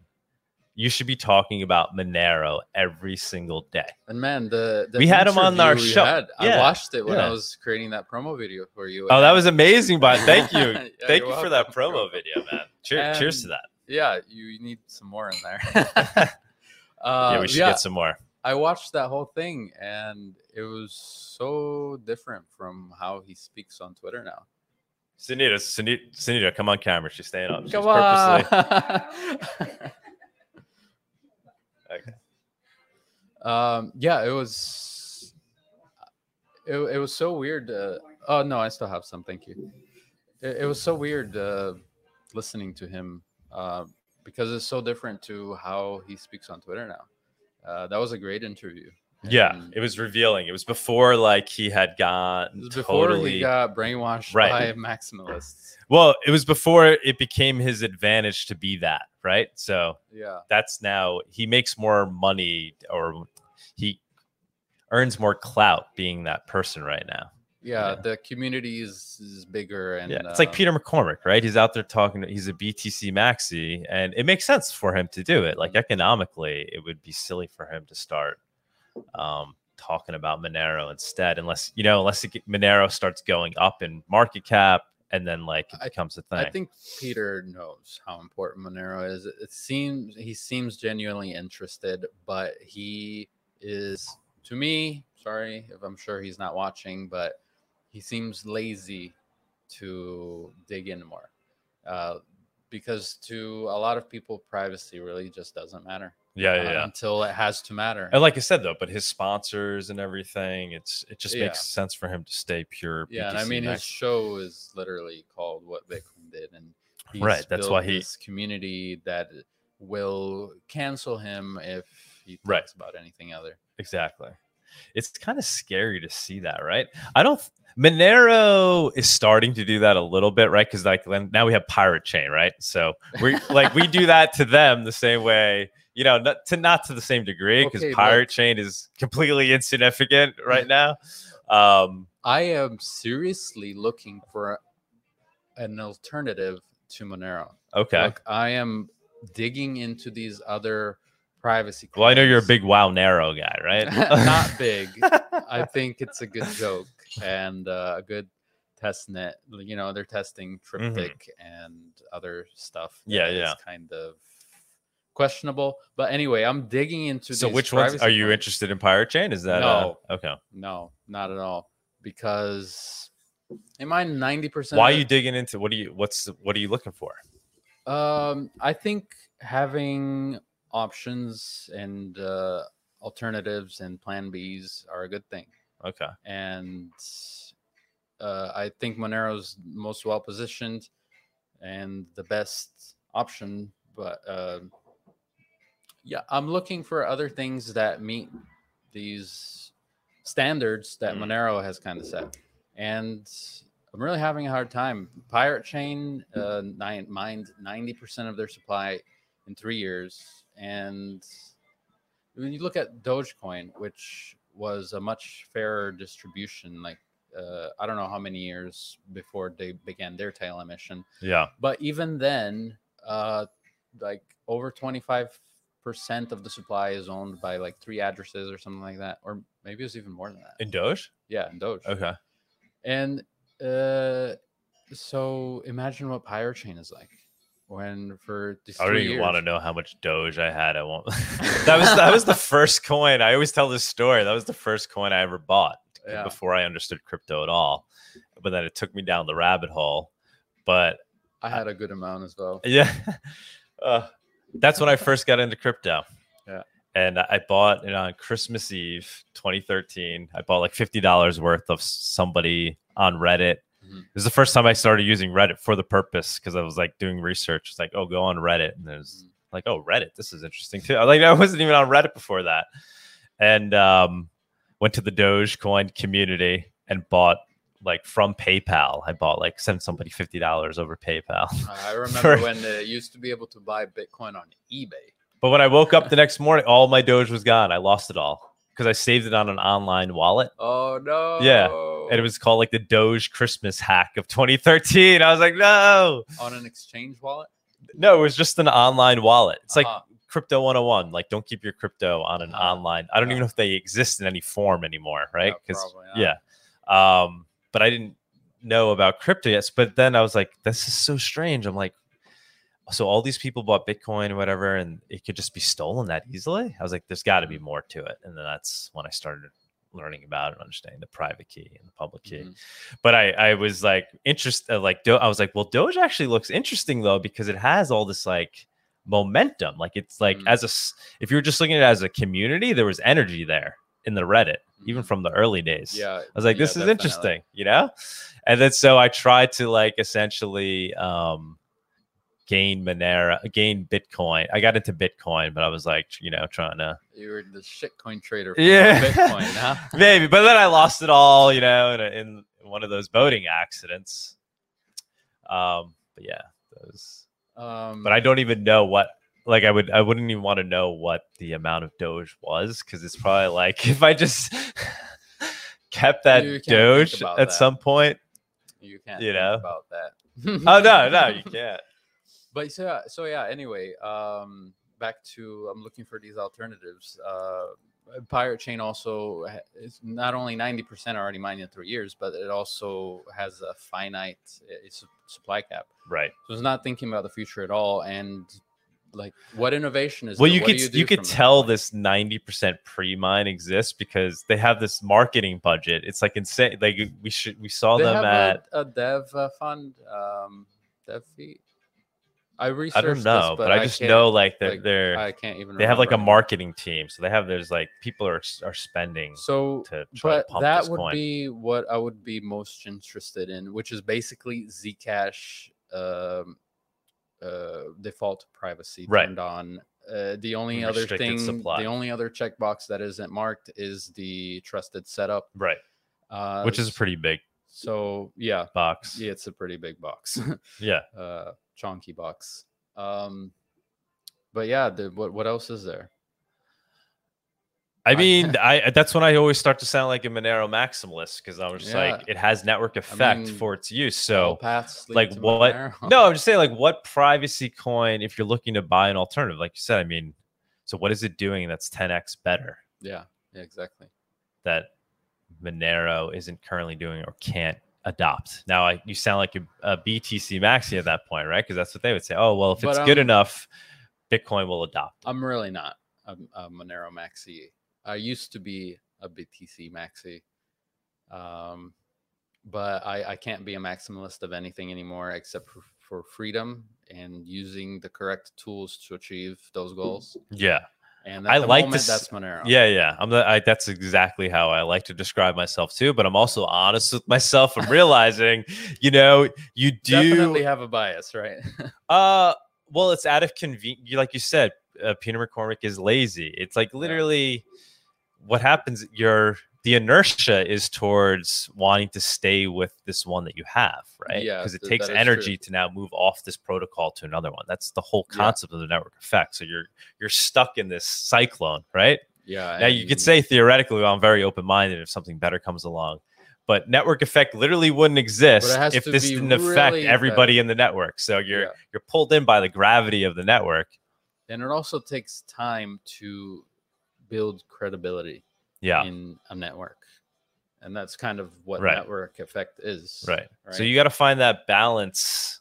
S2: you should be talking about Monero every single day.
S3: And man, the, the
S2: We had him on our show.
S3: had, I watched it when I was creating that promo video for you.
S2: Oh, that was amazing, but thank you.
S3: Yeah,
S2: thank you for that promo video, man. Cheer, cheers to that.
S3: Yeah. You need some more in there.
S2: yeah,
S3: uh,
S2: we should get some more.
S3: I watched that whole thing and it was so different from how he speaks on Twitter now.
S2: Sunita, Sunita, Sunita, come on camera. She's staying up. She's
S3: Come
S2: purposely.
S3: on.
S2: Okay.
S3: Um, yeah, it was. It, it was so weird. Uh, oh no, I still have some. Thank you. It, it was so weird uh, listening to him uh, because it's so different to how he speaks on Twitter now. Uh, that was a great interview.
S2: Yeah, it was revealing. It was before like he had
S3: gone
S2: totally.
S3: he got brainwashed
S2: Right.
S3: by maximalists.
S2: well, it was before it became his advantage to be that, right? So
S3: Yeah.
S2: that's now he makes more money or he earns more clout being that person right now.
S3: Yeah,
S2: Yeah.
S3: the community is, is bigger and
S2: Yeah, it's like
S3: uh,
S2: Peter McCormack, right? He's out there talking. He's a BTC maxi, and it makes sense for him to do it. Like
S3: Mhm.
S2: economically, it would be silly for him to start um, talking about Monero instead, unless you know, unless it, Monero starts going up in market cap, and then like it
S3: I-
S2: becomes a thing.
S3: I think Peter knows how important Monero is. It seems he seems genuinely interested, but he is to me, sorry if I'm sure he's not watching, but he seems lazy to dig in more. Uh, because to a lot of people, privacy really just doesn't matter
S2: yeah, yeah,
S3: uh,
S2: yeah.
S3: until it has to matter.
S2: And like I said though, but his sponsors and everything, it's it just
S3: Yeah.
S2: makes sense for him to stay pure.
S3: Yeah, and I mean his show is literally called "What Bitcoin Did," and he's
S2: Right, that's why he-
S3: community that will cancel him if he talks
S2: Right.
S3: about anything other.
S2: Exactly. It's kind of scary to see that, right? I don't. Monero is starting to do that a little bit, right? Because like now we have Pirate Chain, right? So we like we do that to them the same way, you know, not to not to the same degree because
S3: Okay, but-
S2: Pirate Chain is completely insignificant right now. Um,
S3: I am seriously looking for an alternative to Monero.
S2: Okay.
S3: Look, I am digging into these other privacy.
S2: well, I know you're a big Wownero guy, right?
S3: not big. I think it's a good joke and uh, a good test net. You know, they're testing Triptych and other stuff.
S2: Mm-hmm. Yeah, yeah.
S3: kind of questionable. But anyway, I'm digging into.
S2: so which ones are you interested in Pirate Chain? Is that
S3: No.
S2: uh, okay?
S3: No, not at all. Because am I ninety percent.
S2: Why are you digging into what do you what's what are you looking for?
S3: Um, I think having options and uh, alternatives and plan Bs are a good thing.
S2: Okay.
S3: and uh, I think Monero's most well positioned and the best option. But uh, yeah, I'm looking for other things that meet these standards that
S2: Mm.
S3: Monero has kind of set, and I'm really having a hard time. Pirate Chain uh, nine, mined 90% of their supply in three years, and when you look at Dogecoin, which was a much fairer distribution, like uh, I don't know how many years before they began their tail emission,
S2: Yeah.
S3: but even then, uh, like over 25% of the supply is owned by like three addresses or something like that, or maybe it's even more than that.
S2: In Doge?
S3: Yeah, in Doge.
S2: Okay.
S3: And uh, so imagine what Pirate Chain is like when for
S2: I don't even
S3: years,
S2: want to know how much Doge I had. I won't. that was that was the first coin. I always tell this story. That was the first coin I ever bought
S3: Yeah.
S2: before I understood crypto at all. But then it took me down the rabbit hole. But
S3: I had a good amount as well.
S2: yeah, uh, that's when I first got into crypto.
S3: Yeah.
S2: And I bought it on Christmas Eve, 2013. I bought like fifty dollars worth of somebody on Reddit.
S3: Mhm.
S2: This is the first time I started using Reddit for the purpose because I was like doing research. It's like, oh, go on Reddit, and there's
S3: Mhm.
S2: like, oh, Reddit, this is interesting too. Like I wasn't even on Reddit before that, and um, went to the Dogecoin community and bought like from PayPal. I bought like sent somebody fifty dollars over PayPal.
S3: I remember
S2: For-
S3: when you used to be able to buy Bitcoin on eBay.
S2: But when I woke up the next morning, all my Doge was gone. I lost it all because I saved it on an online wallet.
S3: Oh no!
S2: Yeah, And it was called like the Doge Christmas hack of 2013. I was like, no,
S3: on an exchange wallet.
S2: no, it was just an online wallet. It's like
S3: Uh-huh.
S2: crypto 101. Like, don't keep your crypto on an
S3: Uh-huh.
S2: online. I don't even know if they exist in any form anymore, right? Because
S3: not.
S2: yeah. Um, but I didn't know about crypto yet. But then I was like, this is so strange. I'm like, so all these people bought Bitcoin or whatever, and it could just be stolen that easily. I was like, there's got to
S3: Mm-hmm.
S2: be more to it. And then that's when I started learning about and understanding the private key and the public key.
S3: Mhm.
S2: But I, I was like interested, like Do- I was like, well, Doge actually looks interesting though because it has all this like momentum. Like it's like
S3: Mhm.
S2: as a, if you were just looking at it as a community, there was energy there in the Reddit, even
S3: Mhm.
S2: from the early days.
S3: Yeah,
S2: I was like,
S3: yeah,
S2: this is
S3: definitely.
S2: interesting, you know? And then so I tried to like essentially um gain Monero, gain Bitcoin. I got into Bitcoin, but I was like, you know, trying to
S3: You were the shitcoin trader. For
S2: Yeah.
S3: Bitcoin, huh?
S2: maybe, but then I lost it all, you know, in, a, in one of those boating accidents. Um, but yeah, those.
S3: Um,
S2: But I don't even know what. Like I would, I wouldn't even want to know what the amount of Doge was because it's probably like if I just kept that
S3: You can't think
S2: Doge at
S3: that.
S2: some point.
S3: you can't
S2: you know.
S3: about that.
S2: Oh no, no, you can't.
S3: But so yeah, so yeah. Anyway, um, back to I'm looking for these alternatives. Uh, Pirate Chain also is not only 90% already mined in three years, but it also has a finite it's a supply cap.
S2: Right.
S3: So it's not thinking about the future at all. And like, what innovation is
S2: Well,
S3: there?
S2: you
S3: What do
S2: could
S3: do
S2: you, could
S3: that
S2: tell this ninety percent pre mine exists because they have this marketing budget. It's like insane. Like we should we saw
S3: They
S2: them at.
S3: a, a dev uh, fund, um, dev fee. I
S2: I don't
S3: this,
S2: know, but, I just
S3: can't-
S2: know like they're
S3: like,
S2: they're
S3: I can't even.
S2: they have like a marketing team, so they have there's like people are are spending
S3: So,
S2: to try to
S3: but
S2: pump
S3: that
S2: this
S3: would
S2: coin.
S3: be what I would be most interested in, which is basically Zcash um, uh, default privacy
S2: Right.
S3: turned on. Uh, the only other thing,
S2: supply.
S3: the only other checkbox that isn't marked is the trusted setup,
S2: right,
S3: uh,
S2: which is pretty big
S3: so yeah,
S2: box.
S3: yeah, it's a pretty big box.
S2: Yeah.
S3: uh chonky box um but yeah the, what what else is there
S2: I mean, I that's when I always start to sound like a Monero maximalist because I'm just
S3: Yeah.
S2: like it has network effect
S3: mean,
S2: for its use. So like what
S3: Monero.
S2: no i'm just saying like what privacy coin if you're looking to buy an alternative like you said i mean so what is it doing that's 10x better
S3: Yeah, yeah, exactly.
S2: that monero isn't currently doing or can't adopt now I, you sound like a, a btc maxi at that point right because that's what they would say oh well if
S3: But,
S2: it's good
S3: um,
S2: enough bitcoin will adopt.
S3: I'm really not a, a Monero maxi. I used to be a BTC maxi, um, but I, I can't be a maximalist of anything anymore except for, for freedom and using the correct tools to achieve those goals.
S2: yeah
S3: And
S2: I like to
S3: moment,
S2: s-
S3: that's Monero.
S2: yeah yeah i'm the, I, that's exactly how i like to describe myself too but i'm also honest with myself i'm realizing you know you do
S3: definitely have a bias, right?
S2: Uh, well, it's out of convenience. Like you said, uh, Peter McCormack is lazy. It's like literally what happens. Your the inertia is towards wanting to stay with this one that you have, right?
S3: Yeah,
S2: because it
S3: th-
S2: takes energy
S3: true.
S2: to now move off this protocol to another one. That's the whole
S3: Yeah.
S2: concept of the network effect. So you're you're stuck in this cyclone, right?
S3: Yeah.
S2: Now you could say theoretically, well, I'm very open minded if something better comes along. But network effect literally wouldn't exist if this didn't affect
S3: really
S2: everybody in the network. So you're
S3: Yeah.
S2: you're pulled in by the gravity of the network.
S3: and it also takes time to build credibility
S2: Yeah.
S3: in a network. And that's kind of what
S2: Right.
S3: network effect is.
S2: Right. So you got to find that balance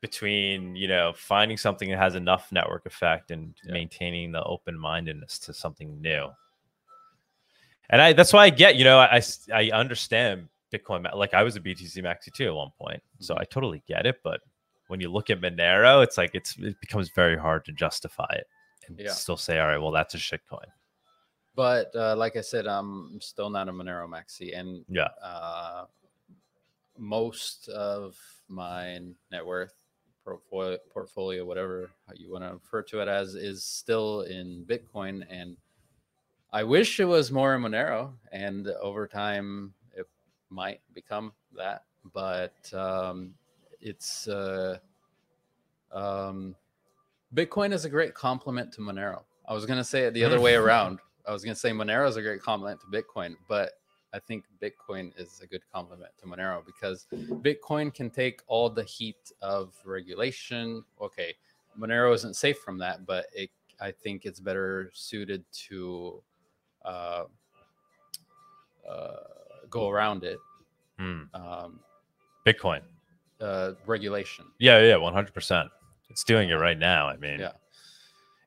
S2: between, you know, finding something that has enough network effect and
S3: Yeah.
S2: maintaining the open mindedness to something new. And I that's why I get, you know, I I understand Bitcoin. Like I was a BTC maxi too at one point. So
S3: Mhm.
S2: I totally get it. But when you look at Monero, it's like it's it becomes very hard to justify it and
S3: Yeah.
S2: still say, all right, well, that's a shit coin.
S3: But uh, like I said, I'm still not a Monero maxi, and
S2: Yeah.
S3: uh, most of my net worth portfolio, portfolio, whatever you want to refer to it as, is still in Bitcoin. And I wish it was more in Monero, and over time it might become that. But um, it's uh, um, Bitcoin is a great complement to Monero. I was gonna say it the other way around. I was gonna say Monero is a great complement to Bitcoin, but I think Bitcoin is a good complement to Monero because Bitcoin can take all the heat of regulation. Okay, Monero isn't safe from that, but it I think it's better suited to uh, uh, go around it.
S2: Hmm.
S3: Um,
S2: Bitcoin.
S3: uh, regulation.
S2: Yeah, yeah, one hundred percent. It's doing it right now. I mean,
S3: Yeah.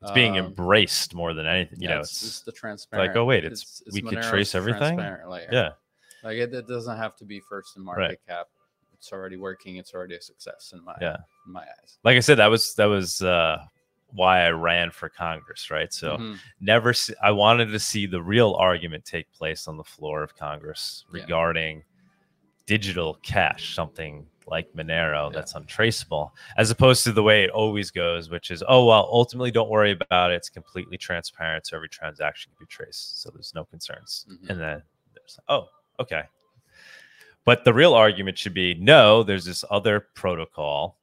S2: It's being
S3: Um,
S2: embraced more than anything. You
S3: yeah,
S2: know,
S3: it's,
S2: it's,
S3: it's the transparent.
S2: Like, oh, wait, it's- we could trace everything?
S3: layer.
S2: yeah,
S3: like it, it doesn't have to be first in market
S2: Right.
S3: cap. It's already working. It's already a success in my
S2: Yeah.
S3: in my eyes.
S2: like I said, that was that was uh, why I ran for Congress, right? So
S3: Mhm.
S2: never, see, I wanted to see the real argument take place on the floor of Congress
S3: Yeah.
S2: regarding digital cash, something like Monero
S3: Yeah.
S2: that's untraceable, as opposed to the way it always goes, which is, oh well, ultimately don't worry about it. It's completely transparent, so every transaction can be traced, so there's no concerns.
S3: Mhm.
S2: And then there's, oh, okay. But the real argument should be no, there's this other protocol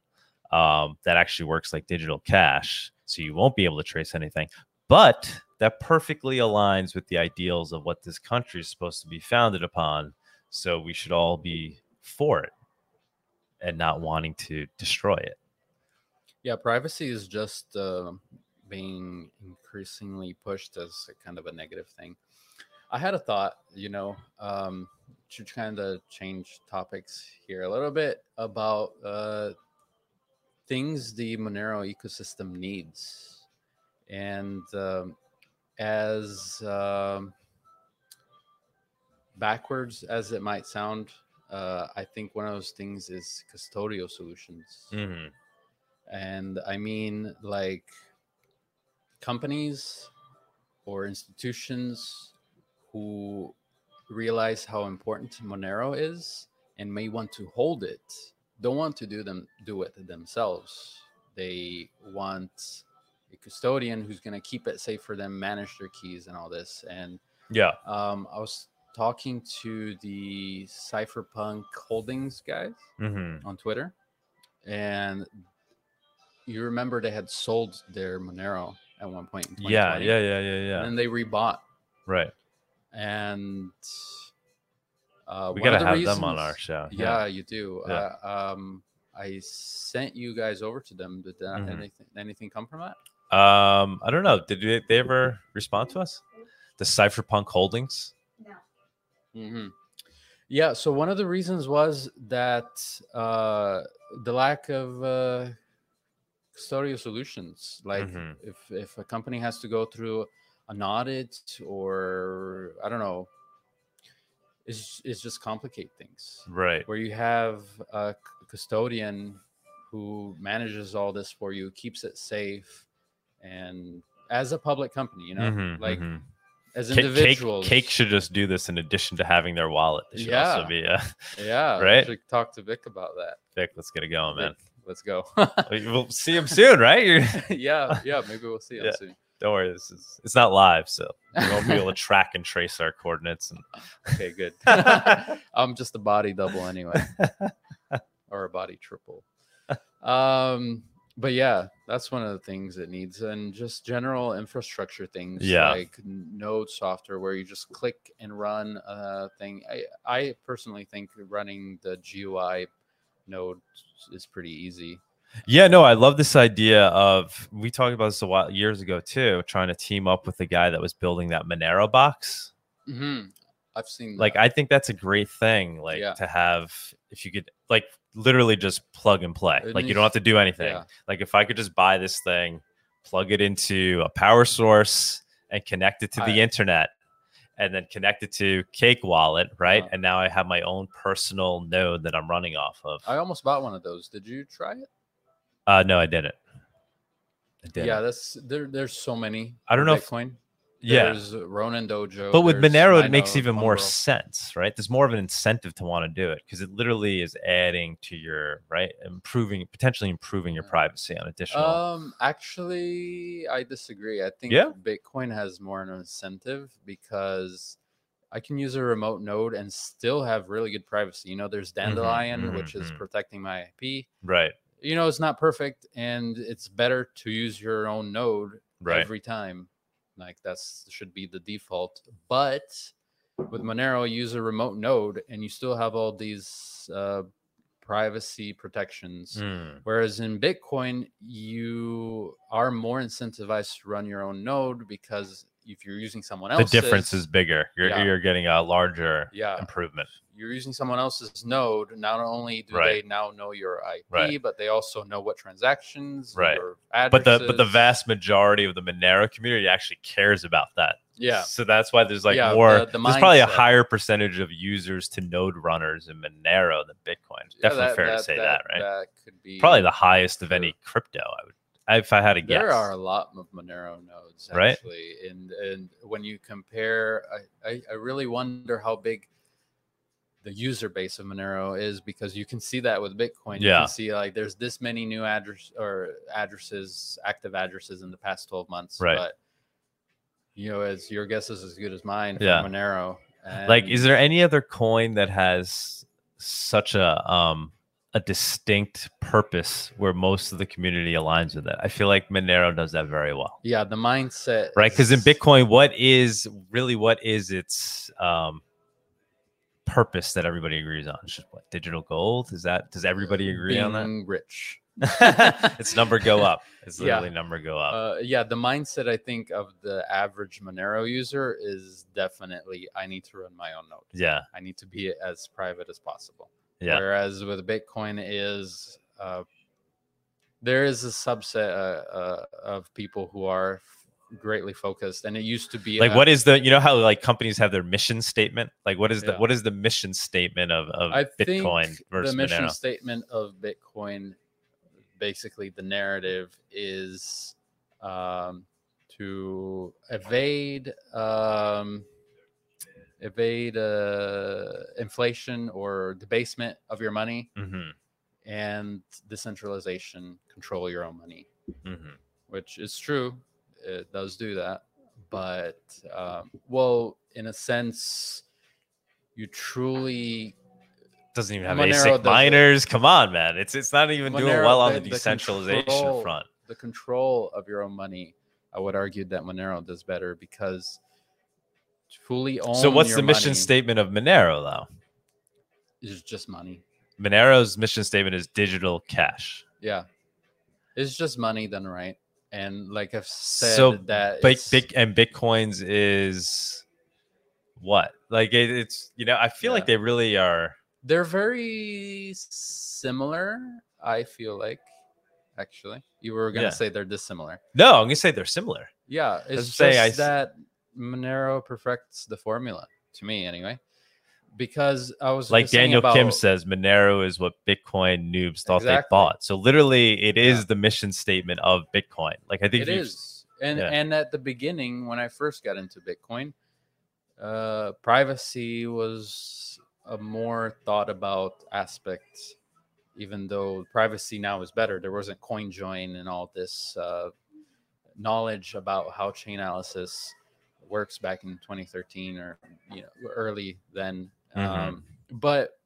S2: um, that actually works like digital cash. So you won't be able to trace anything. But that perfectly aligns with the ideals of what this country is supposed to be founded upon. So we should all be for it and not wanting to destroy it.
S3: Yeah, privacy is just uh, being increasingly pushed as a kind of a negative thing. I had a thought, you know, um, to kind of change topics here a little bit about uh, things the Monero ecosystem needs. And um, as um, backwards as it might sound, uh, I think one of those things is custodial solutions.
S2: Mm-hmm.
S3: And I mean, like companies or institutions who realize how important Monero is and may want to hold it, don't want to do them do it themselves. They want a custodian who's going to keep it safe for them, manage their keys and all this. And
S2: Yeah.
S3: um, I was talking to the Cypherpunk Holdings guys
S2: Mm-hmm.
S3: on Twitter, and you remember they had sold their Monero at one point in 2020.
S2: Yeah. Yeah. Yeah. Yeah.
S3: And they rebought
S2: Right.
S3: and uh,
S2: We gotta have them on our show.
S3: Yeah, you do.
S2: Yeah.
S3: Uh, um, I sent you guys over to them. Did that,
S2: Mhm.
S3: anything anything come from that?
S2: Um, I don't know. Did they, they ever respond to us? The Cypherpunk Holdings.
S3: Hmm Yeah. So one of the reasons was that uh, the lack of uh, custodial solutions. Like
S2: Mhm.
S3: if if a company has to go through an audit or I don't know, it's it's just complicate things.
S2: Right.
S3: Where you have a custodian who manages all this for you, keeps it safe, and as a public company, you know,
S2: Mhm,
S3: like
S2: mhm.
S3: As
S2: Ca- Cake, Cake should just do this in addition to having their wallet. They should also
S3: Yeah.
S2: be. Uh,
S3: yeah,
S2: right?
S3: I should talk to Vik about that.
S2: Vik, let's get it going, man.
S3: Vik, let's go.
S2: We'll see him soon, right?
S3: Yeah, yeah, maybe we'll see him
S2: Yeah.
S3: soon.
S2: Don't worry, this is it's not live, so we won't be able to track and trace our coordinates. And
S3: Okay, good. I'm just a body double anyway, or a body triple. Um, but yeah, that's one of the things it needs, and just general infrastructure things.
S2: Yeah.
S3: like Node software where you just click and run a thing. I I personally think running the GUI node is pretty easy.
S2: yeah, no, I love this idea of we talked about this a while years ago too, trying to team up with the guy that was building that Monero box.
S3: hmm I've seen
S2: Like. I think that's a great thing. Like
S3: Yeah.
S2: to have if you could like literally just plug and play.
S3: It
S2: like you don't have to do anything.
S3: yeah.
S2: Like if I could just buy this thing, plug it into a power source and connect it to the
S3: I-
S2: internet and then connect it to Cake Wallet, right?
S3: Uh-huh.
S2: And now I have my own personal node that I'm running off of.
S3: I almost bought one of those. Did you try it?
S2: Uh no, I didn't. I didn't.
S3: Yeah, that's there. There's so many.
S2: I don't know if-
S3: Bitcoin.
S2: yeah.
S3: There's Ronin Dojo.
S2: But with Monero, it makes even more sense, right? There's more of an incentive to want to do it because it literally is adding to your right, improving potentially improving your privacy on additional.
S3: Um, actually, I disagree. I think
S2: Yeah?
S3: Bitcoin has more an incentive because I can use a remote node and still have really good privacy. You know, there's Dandelion, which is
S2: mhm.
S3: protecting my IP.
S2: right,
S3: You know, it's not perfect, and it's better to use your own node
S2: right.
S3: every time. Like that's should be the default. But with Monero, use a remote node, and you still have all these uh, privacy protections.
S2: Mm,
S3: Whereas in Bitcoin, you are more incentivized to run your own node because if you're using someone else's, the
S2: difference is bigger. You're
S3: Yeah.
S2: you're getting a larger
S3: yeah,
S2: improvement.
S3: you're using someone else's node. Not only do
S2: Right.
S3: they now know your IP,
S2: Right.
S3: but they also know what transactions,
S2: Right. But the but the vast majority of the Monero community actually cares about that.
S3: yeah,
S2: So that's why there's like
S3: Yeah,
S2: more.
S3: the- the
S2: there's probably a higher percentage of users to node runners in Monero than Bitcoin. Definitely fair to say that, right?
S3: That could be
S2: Probably the highest of any crypto. I would, if I had a guess.
S3: There are a lot of Monero nodes,
S2: Right?
S3: and and when you compare, I, I I really wonder how big the user base of Monero is because you can see that with Bitcoin. You
S2: Yeah.
S3: can see like there's this many new address or addresses, active addresses in the past 12 months.
S2: Right.
S3: But you know, as your guess is as good as mine for
S2: Yeah.
S3: Monero.
S2: like is there any other coin that has such a um a distinct purpose where most of the community aligns with it i feel like monero does that very well
S3: yeah, the mindset,
S2: right because in bitcoin what is really what is its um purpose that everybody agrees on It's just what digital gold is that does everybody agree on that?
S3: being rich.
S2: it's number go up it's
S3: Yeah.
S2: literally number go up
S3: Uh, yeah, the mindset I think of the average Monero user is definitely I need to run my own node.
S2: yeah
S3: I need to be as private as possible.
S2: Yeah.
S3: Whereas with Bitcoin is uh, there is a subset uh, uh, of people who are greatly focused, and it used to be
S2: like
S3: uh,
S2: what is the you know how like companies have their mission statement? Like what is the what is the mission statement of, of
S3: I
S2: bitcoin
S3: think
S2: versus
S3: the mission
S2: monero?
S3: statement of Bitcoin, basically the narrative is um, to evade um, evade uh, inflation or debasement of your money
S2: hmm
S3: and decentralization, control your own money,
S2: hmm
S3: which is true. It does do that, but um, well, in a sense, you truly
S2: doesn't even have
S3: Monero
S2: ASIC miners. Come on, man. It's it's not even doing well on
S3: the-
S2: the
S3: the
S2: decentralization
S3: control-
S2: front.
S3: the control of your own money, I would argue that Monero does better because fully own.
S2: So what's the mission
S3: money
S2: statement of Monero though?
S3: Is just money.
S2: Monero's mission statement is digital cash.
S3: Yeah, it's just money then, right. And like I've said,
S2: So,
S3: that
S2: Big,
S3: it's-
S2: big and bitcoins is what? Like it, it's you know I feel like they really are.
S3: they're very similar. I feel like actually, you were gonna
S2: Yeah.
S3: say they're dissimilar.
S2: No, I'm gonna say they're similar.
S3: Yeah, it's
S2: Let's
S3: just
S2: say I
S3: that Monero perfects the formula to me anyway. Because I was
S2: Like Daniel Kim says, Monero is what Bitcoin noobs thought they bought. So literally, it is
S3: Yeah.
S2: the mission statement of Bitcoin. Like I think
S3: it is and
S2: yeah.
S3: and at the beginning when i first got into bitcoin uh privacy was a more thought about aspect even though privacy now is better there wasn't CoinJoin and all this uh knowledge about how chain analysis works back in 2013 or you know early then
S2: Mhm.
S3: um but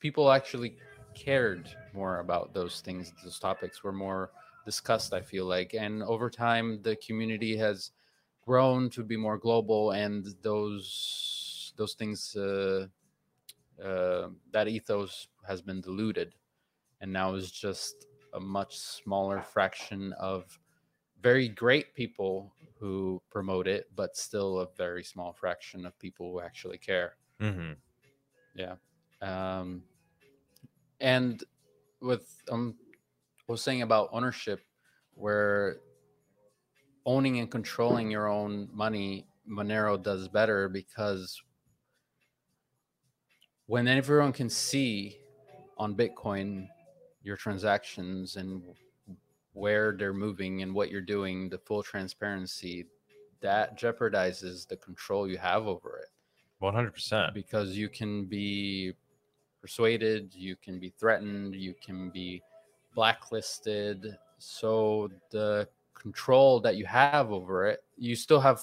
S3: people actually cared more about those things those topics were more discussed i feel like and over time the community has grown to be more global and those those things uh, uh, that ethos has been diluted and now is just a much smaller fraction of very great people who promote it but still a very small fraction of people who actually care
S2: Mhm.
S3: um, and with um, I was saying about ownership, where owning and controlling your own money, Monero does better because when everyone can see on Bitcoin your transactions and where they're moving and what you're doing, the full transparency, that jeopardizes the control you have over it
S2: 100%.
S3: because you can be persuaded, you can be threatened, you can be blacklisted. So the control that you have over it, you still have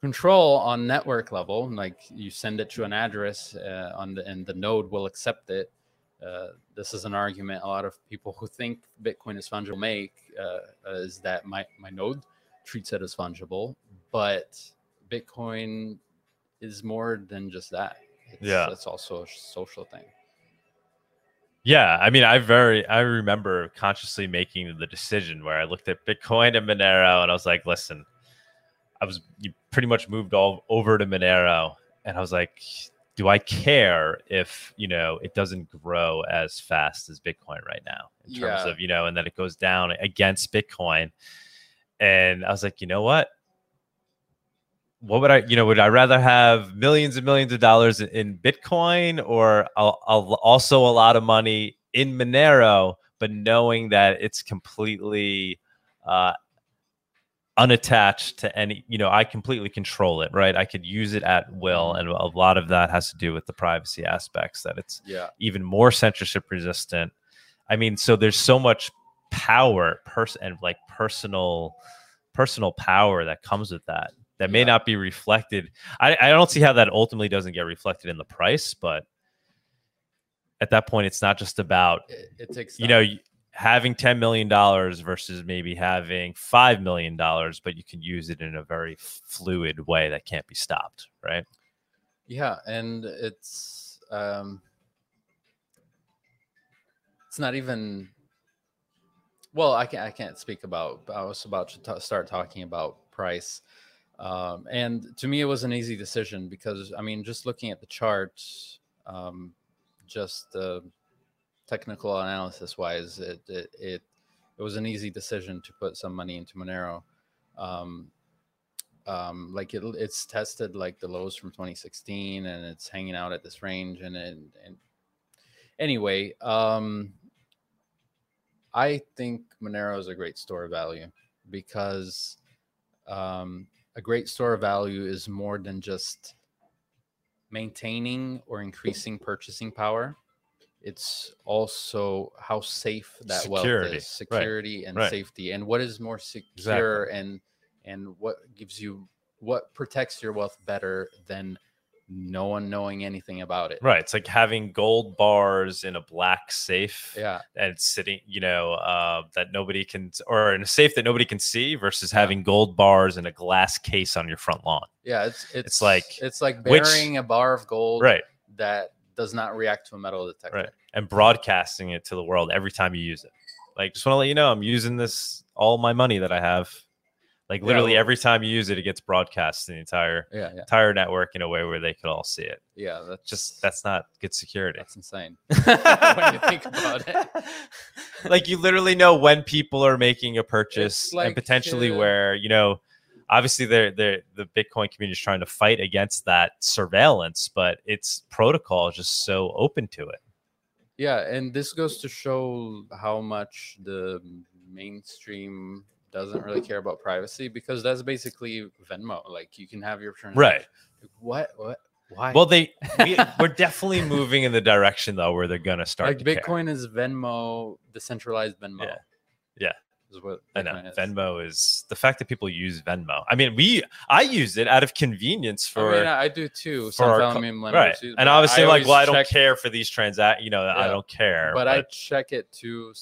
S3: control on network level. Like you send it to an address uh, on the and the node will accept it. Uh, this is an argument a lot of people who think Bitcoin is fungible make uh, is that my my node treats it as fungible, but Bitcoin is more than just that. It's,
S2: Yeah.
S3: it's also a social thing.
S2: Yeah, I mean, I very I remember consciously making the decision where I looked at Bitcoin and Monero, and I was like, listen, I was you pretty much moved all over to Monero, and I was like, do I care if you know it doesn't grow as fast as Bitcoin right now in terms
S3: Yeah.
S2: of you know, and then it goes down against Bitcoin, and I was like, you know what? What would I, you know, would I rather have millions and millions of dollars in- in Bitcoin or a, a, also a lot of money in Monero, but knowing that it's completely uh, unattached to any, you know, I completely control it, right? I could use it at will. Mm-hmm. And a lot of that has to do with the privacy aspects that it's
S3: Yeah.
S2: even more censorship resistant. I mean, so there's so much power, person and like personal, personal power that comes with that that may
S3: Yeah.
S2: not be reflected. I, I don't see how that ultimately doesn't get reflected in the price, but at that point, it's not just about
S3: It, it takes
S2: you know
S3: time.
S2: Having ten million dollars versus maybe having five million dollars, but you can use it in a very fluid way that can't be stopped, right?
S3: Yeah, and it's um it's not even well, I can't I can't speak about I was about to ta- start talking about price. Um, and to me it was an easy decision because I mean just looking at the charts um just uh, technical analysis wise it, it it it was an easy decision to put some money into Monero. Um, um like it, it's tested like the lows from 2016 and it's hanging out at this range and it, and anyway um i think monero is a great store of value because um a great store of value is more than just maintaining or increasing purchasing power it's also how safe that wealth
S2: Security,
S3: is
S2: right,
S3: security and
S2: right.
S3: safety and what is more secure and and what gives you what protects your wealth better than no one knowing anything about it.
S2: Right. It's like having gold bars in a black safe
S3: Yeah.
S2: and sitting, you know, uh, that nobody can, or in a safe that nobody can see versus
S3: Yeah.
S2: having gold bars in a glass case on your front lawn.
S3: Yeah. It's it's,
S2: like-
S3: it's like
S2: which-
S3: burying a bar of gold
S2: Right.
S3: that does not react to a metal detector.
S2: Right. And broadcasting it to the world every time you use it. Like, just want to let you know, I'm using this, all my money that I have. Like, literally
S3: well-
S2: every time you use it, it gets broadcast to the entire
S3: Yeah. Yeah.
S2: entire network in a way where they could all see it.
S3: Yeah. That's
S2: Just that's not good security.
S3: that's insane when you think about it.
S2: like you literally know when people are making a purchase
S3: like,
S2: and potentially
S3: uh,
S2: where you know obviously they're, they're the bitcoin community is trying to fight against that surveillance but its protocol is just so open to it
S3: Yeah, and this goes to show how much the mainstream doesn't really care about privacy because that's basically Venmo. Like you can have your
S2: right
S3: Like, What? What? Why?
S2: well they we, we're definitely moving in the direction though where they're gonna start
S3: like
S2: to care.
S3: Bitcoin is Venmo, decentralized Venmo.
S2: Yeah. Yeah.
S3: Is what
S2: I know. Venmo is the fact that people use Venmo. I mean, we I use it out of convenience for
S3: I mean, I do too.
S2: for our co- right, and obviously, like, well, I don't care for these transact. You know, I don't care.
S3: But, I check it to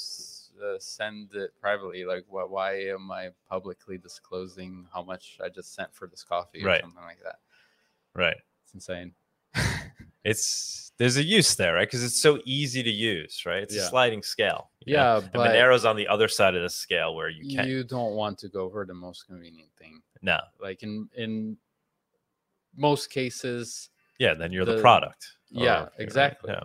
S3: uh, send it privately. Like, why, why am I publicly disclosing how much I just sent for this coffee or
S2: Right.
S3: something like that?
S2: right.
S3: It's insane.
S2: It's there's a use there, right? Because it's so easy to use, right? It's
S3: Yeah.
S2: a sliding scale. know?
S3: Yeah,
S2: And
S3: but
S2: Monero's on the other side of the scale where you can't.
S3: You don't want to go for the most convenient thing.
S2: no,
S3: Like in in most cases,
S2: yeah, then you're the,
S3: The-
S2: product.
S3: yeah,
S2: Or-
S3: exactly.
S2: Yeah,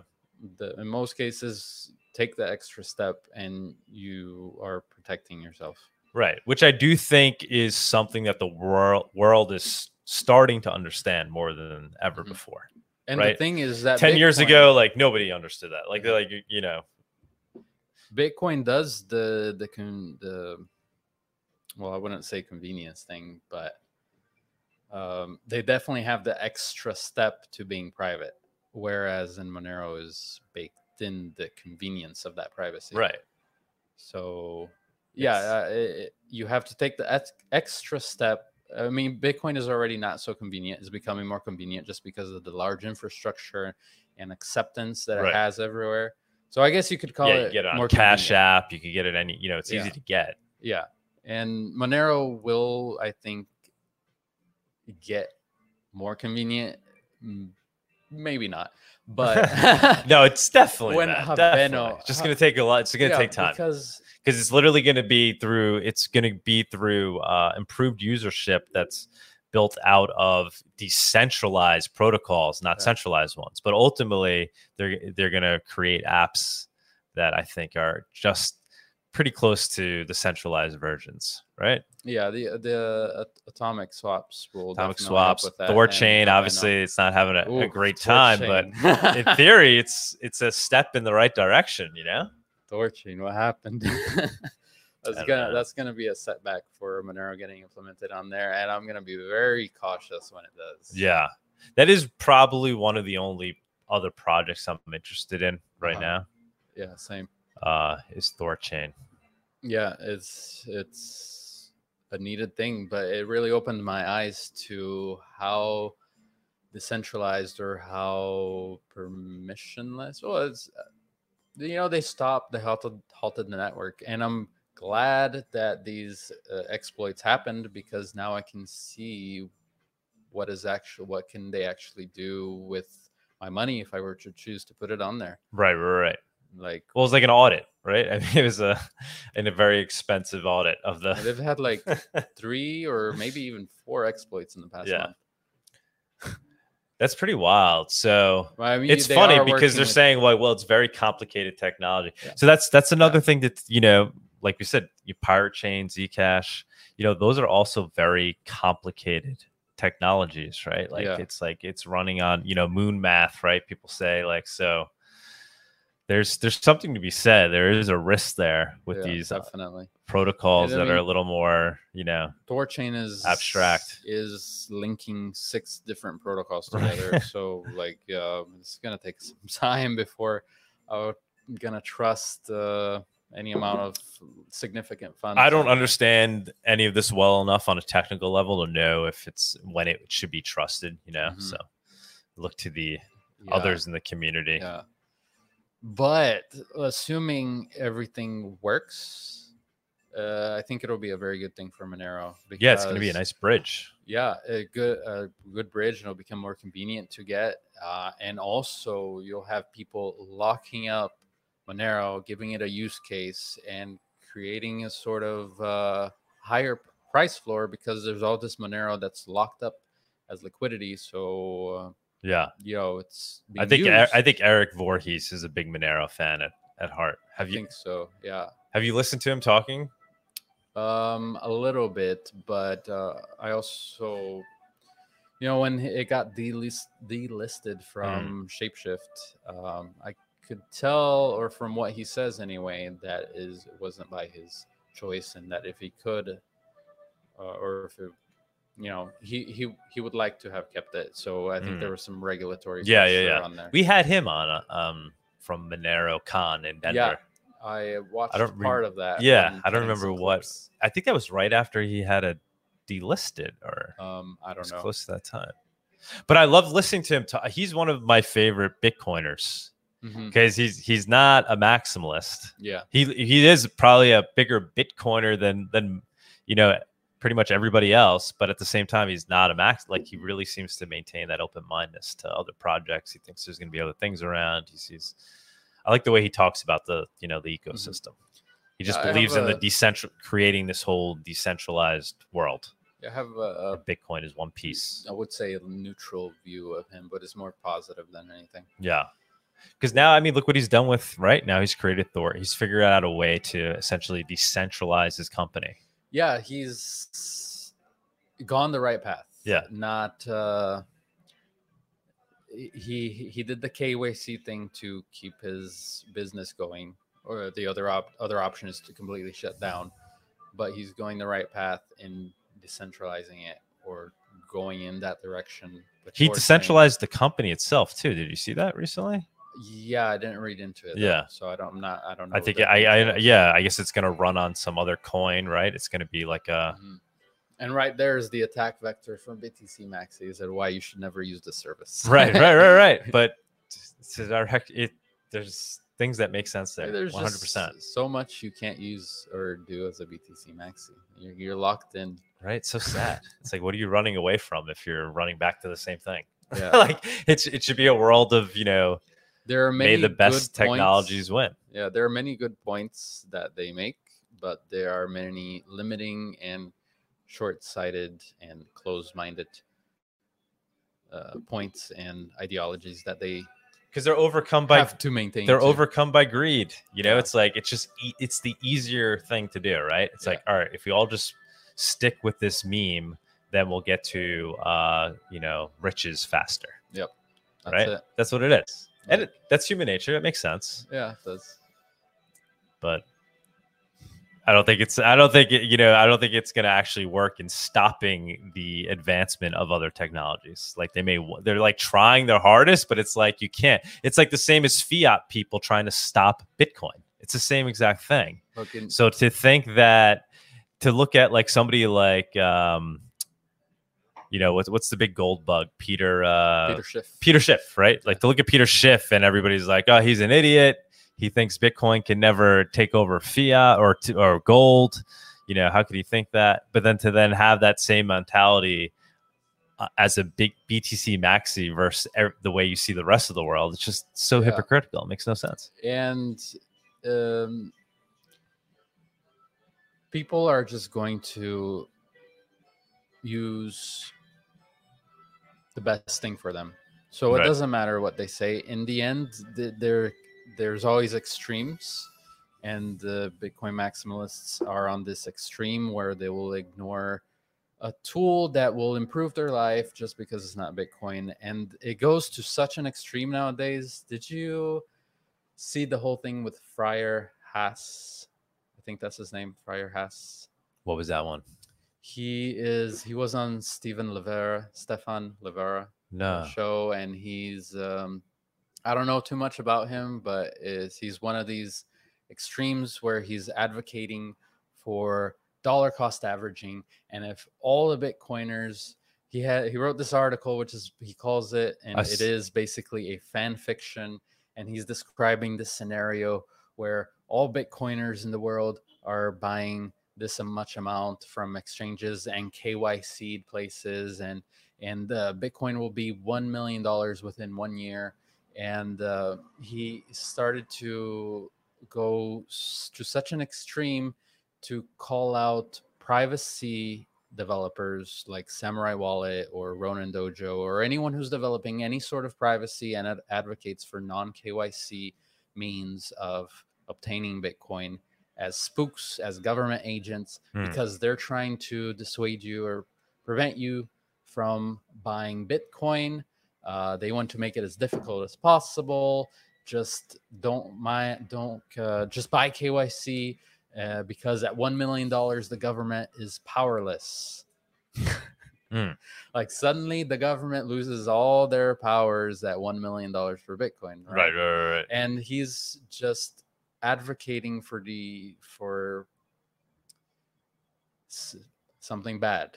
S3: the in most cases, take the extra step and you are protecting yourself.
S2: right. Which I do think is something that the world world is starting to understand more than ever
S3: Mhm.
S2: before.
S3: And
S2: Right.
S3: the thing is that
S2: Ten years ago, like nobody understood that. Like they're like you- know,
S3: Bitcoin does the the con, the well, I wouldn't say convenience thing, but um, they definitely have the extra step to being private, whereas in Monero is baked in the convenience of that privacy.
S2: right?
S3: So yeah, uh, it, it- you have to take the ex- extra step. I mean, Bitcoin is already not so convenient. It's becoming more convenient just because of the large infrastructure and acceptance that
S2: Right.
S3: it has everywhere. So I guess you could call
S2: yeah,
S3: it
S2: you get it
S3: more
S2: Cash
S3: convenient.
S2: App. You can get it any. You know, it's easy to get.
S3: Yeah, and Monero will, I think, get more convenient. Maybe not, but
S2: no, it's definitely
S3: When
S2: that,
S3: Habeno-
S2: definitely. Just gonna take a lot. It's gonna
S3: Yeah,
S2: take time
S3: because
S2: because it's literally gonna be through. It's gonna be through uh, improved usership that's built out of decentralized protocols, not
S3: Yeah.
S2: centralized ones. But ultimately, they're they're gonna create apps that I think are just pretty close to the centralized versions, right?
S3: Yeah, the the uh, atomic swaps will
S2: Atomic swaps,
S3: with that, THORChain.
S2: Obviously, it's not having a, a great time, but in theory, it's it's a step in the right direction. You know.
S3: THORChain, what happened? that's gonna
S2: know.
S3: that's gonna be a setback for Monero getting implemented on there, and I'm gonna be very cautious when it does.
S2: Yeah, that is probably one of the only other projects I'm interested in right
S3: Uh-huh. yeah, same.
S2: Uh, is THORChain.
S3: Yeah, it's it's a needed thing, but it really opened my eyes to how decentralized or how permissionless. Well, it's uh, you know they stopped, they halted halted the network, and I'm glad that these uh, exploits happened because now I can see what is actually what can they actually do with my money if I were to choose to put it on there.
S2: Right, right, right.
S3: Like
S2: Well, it's like an audit, right? I mean, it was a in a very expensive audit of the.
S3: they've had like three or maybe even four exploits in the past
S2: Yeah.
S3: month.
S2: That's pretty wild. So
S3: I mean,
S2: it's funny because they're saying, well, well, it's very complicated technology.
S3: Yeah.
S2: So that's that's another thing that you know, like we said, you pirate chain, Zcash, you know, those are also very complicated technologies, right? Like
S3: Yeah.
S2: it's like it's running on you know moon math, right? People say like so. There's there's something to be said. There is a risk there with
S3: Yeah,
S2: these uh,
S3: definitely.
S2: Protocols that are a little more, you know,
S3: Thorchain is
S2: Abstract.
S3: is linking six different protocols together. so like uh, it's gonna take some time before I'm gonna trust uh, any amount of significant funds.
S2: I don't understand any of this well enough on a technical level to know if it's when it should be trusted, you know.
S3: Mhm.
S2: So, look to the
S3: Yeah,
S2: others in the community.
S3: Yeah. But assuming everything works, uh, I think it'll be a very good thing for Monero.
S2: Because, Yeah, it's going to be a nice bridge.
S3: yeah a good a good bridge and it'll become more convenient to get uh, and also you'll have people locking up monero giving it a use case and creating a sort of uh, higher price floor because there's all this monero that's locked up as liquidity so uh,
S2: Yeah,
S3: you know it's
S2: I think
S3: used.
S2: I think Eric Voorhees is a big Monero fan at, at heart. Have
S3: I
S2: you
S3: think so yeah
S2: have you listened to him talking?
S3: Um, a little bit, but uh, I also, you know, when it got delist delisted from Shapeshift, um, I could tell, or from what he says anyway, that is it wasn't by his choice, and that if he could, uh, or if it, you know, he he he would like to have kept it. So I think
S2: Mm.
S3: there was some regulatory,
S2: Yeah, yeah, yeah.
S3: on there.
S2: We had him on uh, um from MoneroKon in Denver.
S3: Yeah. I watched
S2: don't re-
S3: part of that.
S2: Yeah, I don't remember what- I think that was right after he had a delisted or
S3: Um, I don't
S2: was
S3: know.
S2: close to that time. But I love listening to him. he's one of my favorite Bitcoiners because he's he's not a maximalist.
S3: Yeah.
S2: He he is probably a bigger Bitcoiner than than you know pretty much everybody else. But at the same time, he's not a max. Like he really seems to maintain that open mindedness to other projects. He thinks there's going to be other things around. He sees. I like the way he talks about the you know the ecosystem. He just
S3: Mm-hmm. Yeah,
S2: believes in the decentral creating this whole decentralized world.
S3: I have a, a
S2: Bitcoin is one piece.
S3: I would say a neutral view of him, but it's more positive than anything.
S2: Yeah. Because now, I mean, look what he's done with right now. He's created Thor. He's figured out a way to essentially decentralize his company.
S3: Yeah, he's gone the right path.
S2: Yeah.
S3: Not uh he he did the KYC thing to keep his business going, or the other op- other option is to completely shut down. But he's going the right path in decentralizing it or going in that direction.
S2: He decentralized the company itself too. Did you see that recently?
S3: Yeah, I didn't read into it. though,
S2: Yeah.
S3: so I don't. I'm not. I don't know.
S2: I think I, I yeah. I guess it's gonna run on some other coin, right? It's gonna be like a
S3: Mhm. And right there is the attack vector from BTC Maxi. Is that why you should never use the service?
S2: right, right, right, right. But direct. It there's things that make sense there.
S3: There's
S2: One hundred percent.
S3: just so much you can't use or do as a BTC Maxi. You're, you're locked in.
S2: Right. So sad. it's like, what are you running away from if you're running back to the same thing?
S3: Yeah.
S2: like it's it should be a world of you know
S3: there are many
S2: may the best
S3: points-
S2: technologies win.
S3: Yeah, there are many good points that they make, but there are many limiting and short-sighted and closed-minded uh, points and ideologies that they
S2: because they're overcome by
S3: have to maintain.
S2: they're
S3: too.
S2: overcome by greed you know
S3: Yeah.
S2: it's like it's just e- it's the easier thing to do right it's
S3: Yeah.
S2: like all right if we all just stick with this meme then we'll get to uh you know riches faster Yep.
S3: That's
S2: right
S3: it.
S2: that's what it is and it, that's human nature it makes sense
S3: Yeah, it does.
S2: but i don't think it's i don't think it, you know i don't think it's going to actually work in stopping the advancement of other technologies like they may they're like trying their hardest but it's like you can't it's like the same as fiat people trying to stop bitcoin it's the same exact thing
S3: in,
S2: so to think that to look at like somebody like um you know what's what's the big gold bug peter uh
S3: Peter Schiff.
S2: Peter Schiff, right? Like to look at Peter Schiff and everybody's like, oh, he's an idiot. He thinks Bitcoin can never take over fiat or t- or gold. You know, how could he think that? But then to then have that same mentality uh, as a big BTC maxi versus er- the way you see the rest of the world, it's just so
S3: Yeah.
S2: hypocritical. It makes no sense.
S3: and um, people are just going to use the best thing for them. So
S2: Right.
S3: it doesn't matter what they say. In the end, th- there there's always extremes, and the Bitcoin maximalists are on this extreme where they will ignore a tool that will improve their life just because it's not Bitcoin. And it goes to such an extreme nowadays. Did you see the whole thing with Friar Haas? I think that's his name, Friar Haas.
S2: What was that one?
S3: He is he was on Stephen Levera, Stephan Livera
S2: No.
S3: show, and he's um, I don't know too much about him, but is he's one of these extremes where he's advocating for dollar cost averaging, and if all the Bitcoiners he had he wrote this article, which is he calls it, and it is basically a fan fiction, and he's describing this scenario where all Bitcoiners in the world are buying this a much amount from exchanges and KYC places, and and uh, Bitcoin will be one million dollars within one year, and uh, he started to go to such an extreme to call out privacy developers like Samourai Wallet or RoninDojo or anyone who's developing any sort of privacy and ad- advocates for non KYC means of obtaining Bitcoin as spooks, as government agents,
S2: Hmm.
S3: because they're trying to dissuade you or prevent you from buying Bitcoin. Uh, they want to make it as difficult as possible. Just don't mind, don't uh, just buy KYC uh, because at one million dollars the government is powerless.
S2: Mm.
S3: Like suddenly the government loses all their powers at one million dollars for Bitcoin.
S2: Right, right, right, right.
S3: And he's just advocating for the for something bad.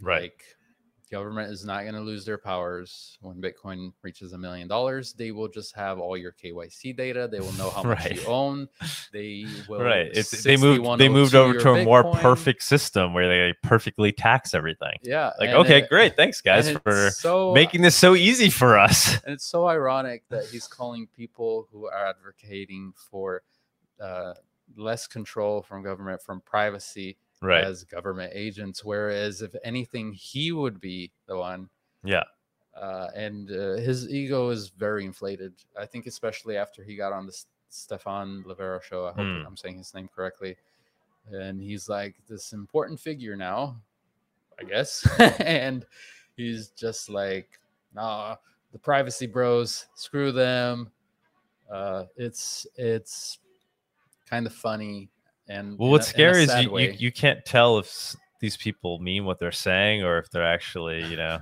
S2: Right.
S3: Like government is not going to lose their powers when Bitcoin reaches a million dollars. They will just have all your KYC data. They will know how much you own. They will
S2: right. It's they moved they moved over to a more perfect system where they perfectly tax everything.
S3: Yeah.
S2: Like, okay,
S3: it-
S2: great. Thanks guys for
S3: so,
S2: making this so easy for us.
S3: and it's so ironic that he's calling people who are advocating for uh, less control from government, from privacy,
S2: Right.
S3: as government agents. Whereas, if anything, he would be the one.
S2: Yeah.
S3: Uh, and uh, his ego is very inflated. I think, especially after he got on the S- Stephan Livera show. I hope
S2: Hmm.
S3: I'm saying his name correctly. And he's like this important figure now, I guess. and he's just like, nah, the privacy bros, screw them. Uh, it's it's kind of funny and
S2: Well, what's
S3: a-
S2: scary is you, you you can't tell if these people mean what they're saying or if they're actually, you know.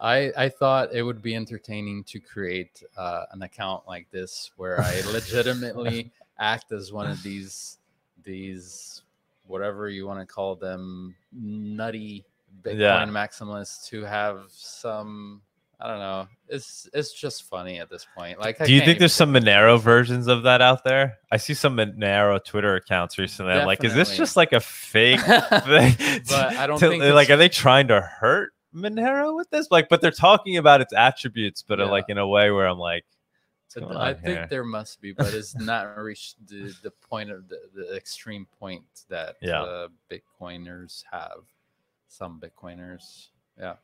S3: I I thought it would be entertaining to create uh, an account like this where I legitimately act as one of these these whatever you want to call them nutty Bitcoin
S2: Yeah.
S3: maximalists who have some I don't know. It's it's just funny at this point. Like, I
S2: Do you think there's some Monero versions of that out there? I see some Monero Twitter accounts recently. I'm like, is this just like a fake thing?
S3: But I don't
S2: to-
S3: think
S2: like, are they trying to hurt Monero with this? Like, but they're talking about its attributes, but uh,
S3: Yeah.
S2: like in a way where I'm like,
S3: I think
S2: here?
S3: there must be, but it's not reached the, the point of the, the extreme point that
S2: Yeah.
S3: uh, Bitcoiners have. Some Bitcoiners, yeah,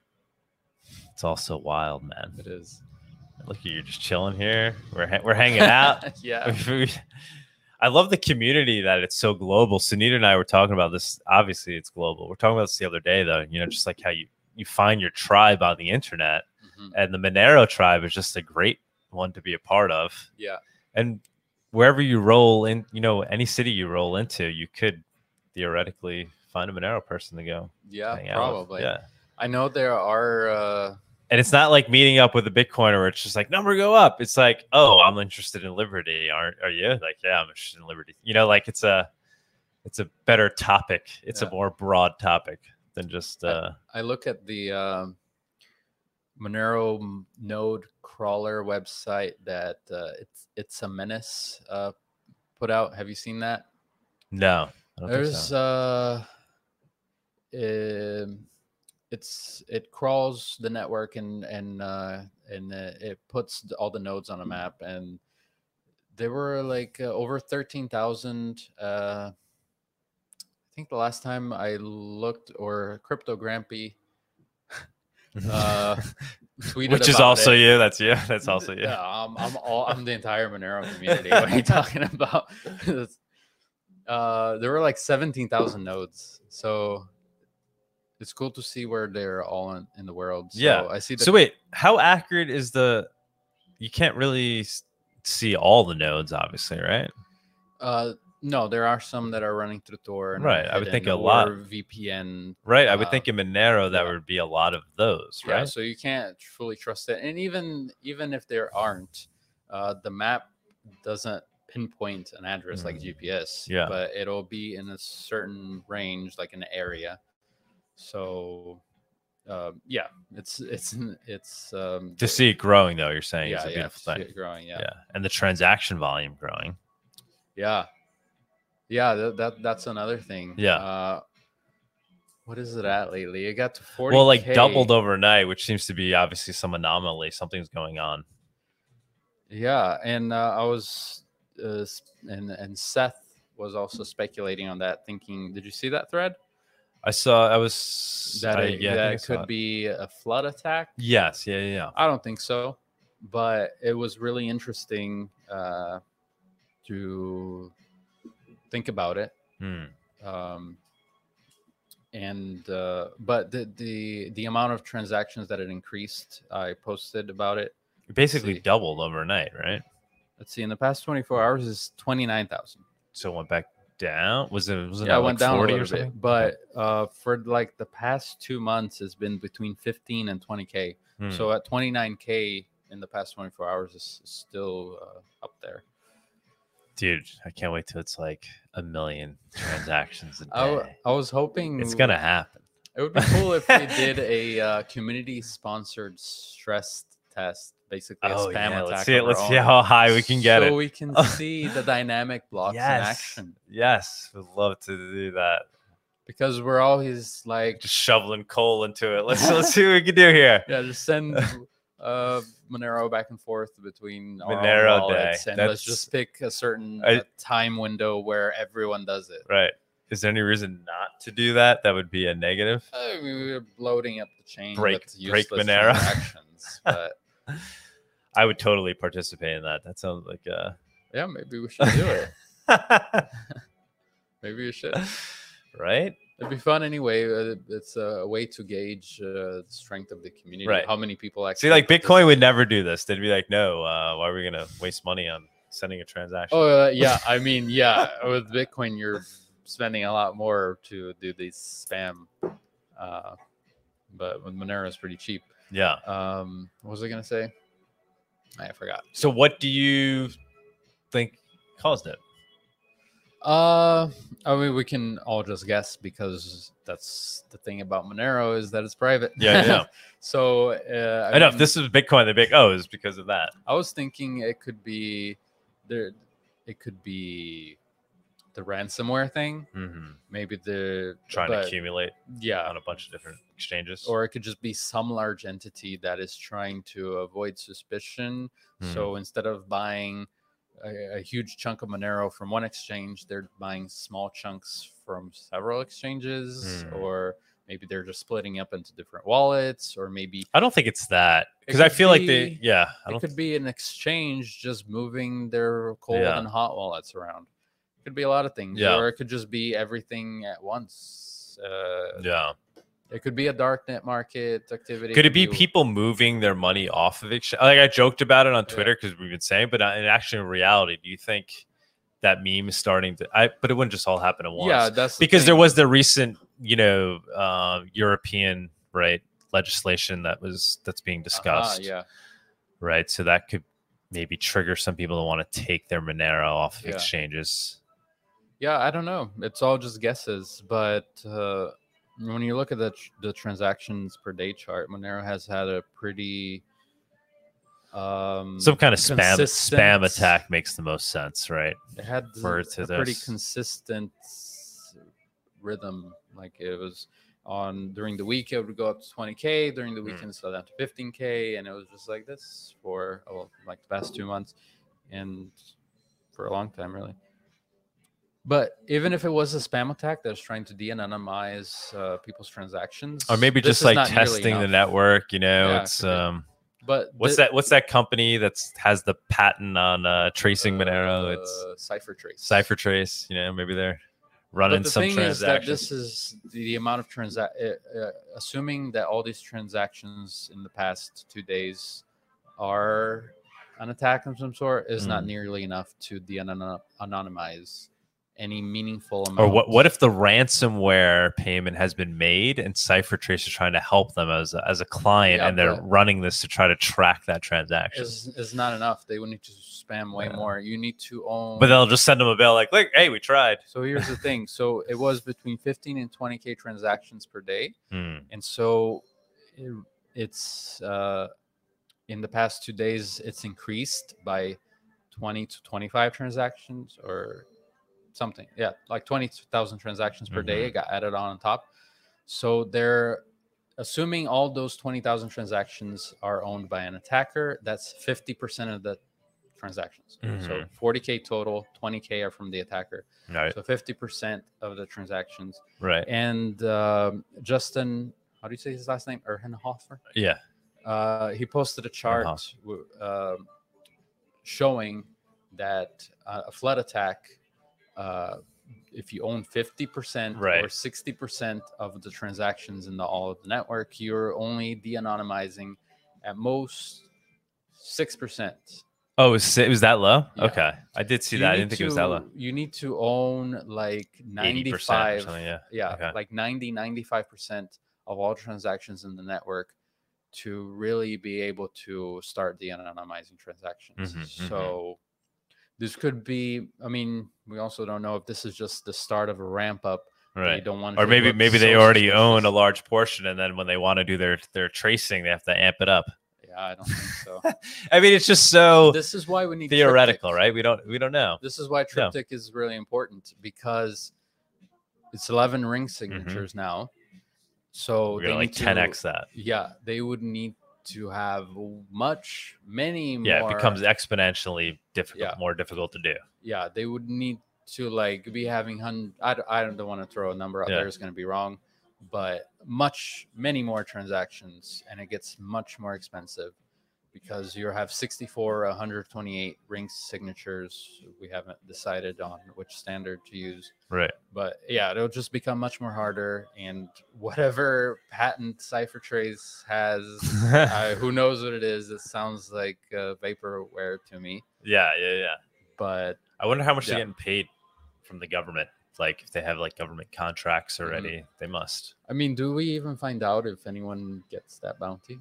S2: it's all so wild, man.
S3: it is.
S2: Look, at you're just chilling here. We're ha- we're hanging out.
S3: yeah,
S2: I love the community that it's so global. Sunita and I were talking about this. Obviously, it's global. We're talking about this the other day, though. You know, just like how you you find your tribe on the internet,
S3: Mhm.
S2: and the Monero tribe is just a great one to be a part of.
S3: yeah,
S2: And wherever you roll in, you know, any city you roll into, you could theoretically find a Monero person to go
S3: yeah,
S2: with.
S3: probably.
S2: Yeah.
S3: I know there are. Uh,
S2: And it's not like meeting up with a Bitcoiner where it's just like number go up. It's like, oh, I'm interested in liberty. Aren't are you? Like, yeah, I'm interested in liberty. You know, like it's a it's a better topic. It's
S3: Yeah.
S2: a more broad topic than just uh
S3: I look at the um, Monero node crawler website that uh, it's it's a menace uh, put out. Have you seen that?
S2: no. I don't think
S3: There's
S2: so.
S3: uh um, it's it crawls the network and and uh and it puts all the nodes on a map and there were like uh, over 13,000 uh I think the last time I looked or CryptoGrampy uh tweeted
S2: Which is also
S3: it.
S2: you. That's you. That's also you.
S3: Yeah, I'm, I'm all I'm the entire Monero community. What are you talking about? Uh, there were like seventeen thousand nodes, so it's cool to see where they're all in, in the world. So
S2: Yeah.
S3: I see.
S2: So wait, how accurate is the? You can't really see all the nodes, obviously, right?
S3: uh, no, there are some that are running through Tor.
S2: Right, I would think a lot.
S3: VPN.
S2: Right. I would
S3: Uh,
S2: think in Monero that
S3: yeah.
S2: would be a lot of those,
S3: Yeah,
S2: right?
S3: so you can't fully trust it, and even even if there aren't, uh, the map doesn't pinpoint an address like GPS.
S2: Mm. Yeah.
S3: but it'll be in a certain range, like an area. So um, yeah, it's it's it's um,
S2: To see it growing, though, you're saying
S3: yeah, yeah,
S2: thing.
S3: it growing.
S2: Yeah.
S3: Yeah,
S2: and the transaction volume growing.
S3: yeah, yeah. That, that that's another thing.
S2: Yeah.
S3: Uh, what is it at lately? It got to forty.
S2: Well, like doubled overnight, which seems to be obviously some anomaly. Something's going on.
S3: Yeah, and uh, I was, uh, and and Seth was also speculating on that, thinking, did you see that thread?
S2: I saw. I was
S3: That
S2: I-
S3: it,
S2: yeah,
S3: that
S2: I
S3: it could
S2: it.
S3: be a flood attack.
S2: Yes. Yeah. Yeah. yeah.
S3: I don't think so, but it was really interesting uh, to think about it.
S2: Hmm.
S3: Um, and uh, but the, the the amount of transactions that it increased, I posted about it.
S2: It basically doubled overnight, right?
S3: Let's see, in the past 24 hours is 29,000.
S2: So it went back down. Was it? Was it
S3: Yeah, it went
S2: like
S3: down a
S2: 40
S3: little bit, but uh, for like the past two months, it's been between 15 and 20k.
S2: Hmm.
S3: So at 29k in the past 24 hours is still uh, up there.
S2: dude, I can't wait till it's like a million transactions a day.
S3: I, I was hoping
S2: it's gonna happen.
S3: It would be cool if we did a uh, community-sponsored stress test, basically a
S2: Oh
S3: spam
S2: yeah,
S3: attack.
S2: let's see it. Let's see how high we can get
S3: so
S2: it.
S3: we can see the dynamic blocks
S2: yes.
S3: in action.
S2: Yes, we'd love to do that.
S3: Because we're always like,
S2: Just shoveling coal into it. Let's let's see what we can do here.
S3: yeah, just send uh, Monero back and forth between our
S2: Monero
S3: wallets,
S2: Day.
S3: and let's just pick a certain
S2: I-
S3: uh, time window where everyone does it.
S2: Right. Is there any reason not to do that? That would be a negative.
S3: I mean, we're bloating up the chain.
S2: Break- break Monero.
S3: but
S2: I would totally participate in that. That sounds like uh
S3: yeah, maybe we should do it. Maybe we should.
S2: right?
S3: It'd be fun anyway. Uh, it's a way to gauge uh, the strength of the community.
S2: Right.
S3: How many people actually
S2: See, like Bitcoin would never do this. They'd be like, no, uh, why are we gonna waste money on sending a transaction?
S3: Oh uh, yeah, I mean yeah. With Bitcoin, you're spending a lot more to do these spam. Uh, but with Monero, is pretty cheap.
S2: Yeah.
S3: Um, what was I gonna say? I forgot.
S2: So what do you think caused it?
S3: Uh, I mean, we can all just guess because that's the thing about Monero is that it's private.
S2: Yeah, yeah.
S3: so uh,
S2: I, know if this is Bitcoin, the big oh is because of that.
S3: I was thinking it could be there. It could be the ransomware thing.
S2: Mm-hmm.
S3: Maybe the
S2: Trying
S3: but-
S2: to accumulate
S3: yeah,
S2: on a bunch of different exchanges.
S3: or it could just be some large entity that is trying to avoid suspicion.
S2: Hmm.
S3: So instead of buying a, a huge chunk of Monero from one exchange, they're buying small chunks from several exchanges,
S2: Hmm.
S3: or maybe they're just splitting up into different wallets, or maybe
S2: I don't think it's that
S3: It
S2: because I
S3: could
S2: feel like they yeah. I
S3: it could be an exchange just moving their cold
S2: Yeah.
S3: and hot wallets around. Could be a lot of things,
S2: Yeah.
S3: or it could just be everything at once. Uh,
S2: yeah.
S3: It could be a darknet market activity.
S2: Could it be people moving their money off of exchange? Like I joked about it on Twitter because we've been saying, but uh, in actually in reality, do you think that meme is starting to? I but it wouldn't just all happen at once.
S3: Yeah, that's the
S2: because there was the recent, you know, uh, European right legislation that was that's being
S3: Uh-huh,
S2: discussed,
S3: yeah,
S2: right? So that could maybe trigger some people to want to take their Monero off of
S3: Yeah.
S2: exchanges.
S3: Yeah. I don't know. It's all just guesses, but uh, when you look at the tr- the transactions per day chart, Monero has had a pretty um
S2: Some kind of spam spam attack makes the most sense, right?
S3: It had
S2: for
S3: a pretty consistent rhythm. Like it was on during the week, it would go up to 20k. During the
S2: Mm.
S3: weekend, slow down to 15k, and it was just like this for oh, like the past two months, and for a long time, really. But even if it was a spam attack that was trying to de-anonymize uh, people's transactions,
S2: Or maybe just like testing the network, you know,
S3: Yeah,
S2: it's um
S3: But
S2: what's
S3: the-
S2: that what's that company that's has the patent on uh tracing Monero? It's
S3: uh, CipherTrace.
S2: CipherTrace, you know, maybe they're running
S3: but the
S2: some
S3: thing is that this is the amount of transac uh, uh, assuming that all these transactions in the past two days are an attack of some sort is not
S2: Mm.
S3: nearly enough to de-anonymize any meaningful amount.
S2: or what what if the ransomware payment has been made and CipherTrace is trying to help them as a, as a client
S3: Yeah,
S2: and they're running this to try to track that transaction?
S3: is is not enough? They would need to spam way
S2: Yeah.
S3: more. You need to own.
S2: But they'll just send them a bill like, look, hey, we tried.
S3: so here's the thing. So it was between 15 and 20k transactions per day.
S2: Hmm.
S3: And so it- it's uh, in the past two days it's increased by 20 to 25 transactions or something yeah like 20000 transactions per day
S2: Mhm.
S3: it got added on top so they're assuming all those 20000 transactions are owned by an attacker that's 50% of the transactions so
S2: Mhm.
S3: 40k total 20k are from the attacker
S2: Right.
S3: so 50% of the transactions
S2: Right.
S3: and um, Justin, how do you say his last name? Ehrenhofer.
S2: Yeah.
S3: Uh, he posted a chart um showing that uh, a flood attack, uh, if you own 50%
S2: Right.
S3: or 60% of the transactions in the all of the network, you're only de-anonymizing at most 6%.
S2: Oh, it was, it was that low?
S3: Yeah.
S2: Okay. I did see
S3: You
S2: that. I didn't think it was that low.
S3: You need to own like 95
S2: yeah.
S3: yeah
S2: Okay.
S3: like 90 95% of all transactions in the network to really be able to start de-anonymizing transactions
S2: Mhm, mhm.
S3: so this could be i mean we also don't know if this is just the start of a ramp up they
S2: Right.
S3: don't want
S2: Or maybe maybe they already own a large portion and then when they want to do their their tracing, they have to amp it up.
S3: yeah i don't think so
S2: I mean, it's just so
S3: this is why we need
S2: theoretical,
S3: triptych.
S2: right? We don't we don't know.
S3: this is why triptych is really important because it's 11 ring signatures now so
S2: Mm-hmm. We're
S3: they
S2: like
S3: need
S2: 10x that.
S3: yeah they would need to have much many
S2: Yeah,
S3: more
S2: it becomes exponentially difficult,
S3: Yeah.
S2: more difficult to do.
S3: yeah they would need to like be having hun- I don't want to throw a number out
S2: Yeah.
S3: there it's going to be wrong but much many more transactions and it gets much more expensive because you have 64 128 ring signatures we haven't decided on which standard to use
S2: Right.
S3: but yeah it'll just become much more harder and whatever patent ciphertrace has uh, who knows what it is it sounds like uh, vaporware to me
S2: yeah, yeah, yeah.
S3: but
S2: I wonder how much
S3: Yeah.
S2: they're getting paid from the government. Like if they have like government contracts
S3: Mm-hmm.
S2: already, they must.
S3: I mean, do we even find out if anyone gets that bounty?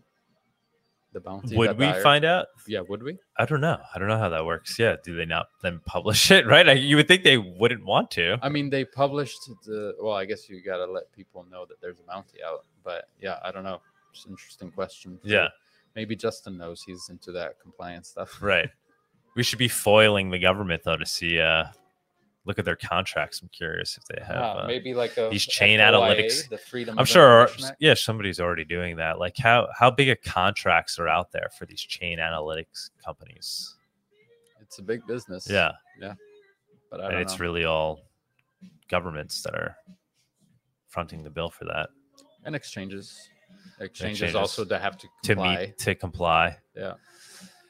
S3: The bounty.
S2: Would we
S3: Dyer-
S2: find out?
S3: Yeah, would we?
S2: I don't know. I don't know how that works. Yeah, do they not then publish it? Right? You would think they wouldn't want to.
S3: I mean, they published the. Well, I guess you got to let people know that there's a bounty out. But yeah, I don't know. It's an interesting question.
S2: Yeah.
S3: Maybe Justin knows. He's into that compliance stuff.
S2: Right. We should be foiling the government though to see. uh Look at their contracts. I'm curious if they have. Uh,
S3: maybe like a
S2: these chain
S3: FOIA,
S2: analytics.
S3: The Freedom.
S2: I'm sure. Yeah, somebody's already doing that. Like how how big of contracts are out there for these chain analytics companies?
S3: It's a big business.
S2: Yeah, Yeah.
S3: but I
S2: and it's
S3: know.
S2: really all governments that are fronting the bill for that
S3: and exchanges. Exchanges,
S2: Exchanges.
S3: also to have to
S2: to meet to comply.
S3: Yeah.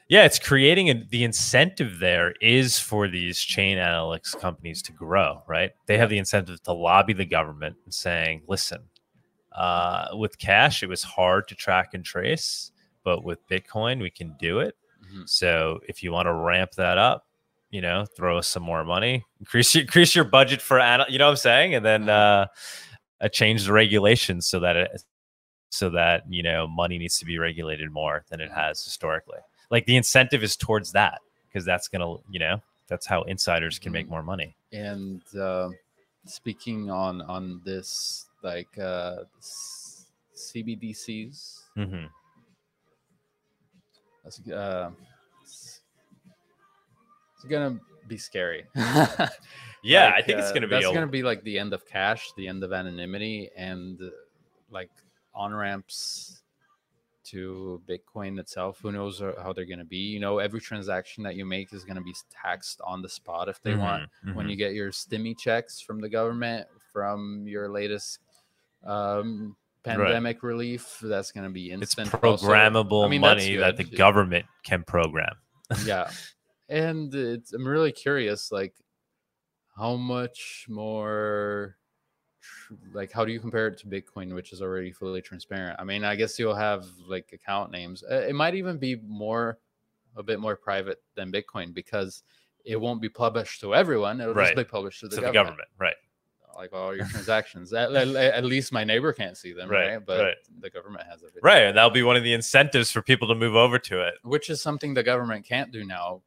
S2: Yeah, it's creating a, the incentive there is for these chain analytics companies to grow, right? They have the incentive to lobby the government and saying, listen, uh, with cash, it was hard to track and trace, but with Bitcoin, we can do it.
S3: Mhm.
S2: So if you want to ramp that up, you know, throw us some more money, increase your, increase your budget for, ana- you know what I'm saying? And then uh, uh, change the regulations so that it, so that, you know, money needs to be regulated more than it has historically. Like the incentive is towards that because that's to, you know, that's how insiders can make
S3: Mhm.
S2: more money.
S3: and uh, speaking on on this like uh s- cbdc's
S2: hmm
S3: that's, uh, it's, it's gonna be scary
S2: Yeah,
S3: Like,
S2: I think it's
S3: uh,
S2: to be
S3: that's
S2: a,
S3: gonna be like the end of cash the end of anonymity and uh, like on ramps to bitcoin itself who knows uh, how they're gonna be you know every transaction that you make is gonna be taxed on the spot if they want.
S2: Mhm,
S3: when you get your stimmy checks from the government from your latest um, pandemic relief that's going to be
S2: it's
S3: instant also.
S2: programmable
S3: I mean,
S2: money that the government can program.
S3: yeah. And it's, i'm really curious like how much more tr- like how do you compare it to bitcoin which is already fully transparent i mean i guess you'll have like account names Uh, it might even be more a bit more private than bitcoin because it won't be published to everyone it'll
S2: Right.
S3: just be published to the,
S2: to
S3: government.
S2: the government, right?
S3: like all your transactions at, at- at least my neighbor can't see them
S2: Right,
S3: right, but
S2: right.
S3: the government has everything
S2: Right, and that'll be one of the incentives for people to move over to it.
S3: which is something the government can't do now.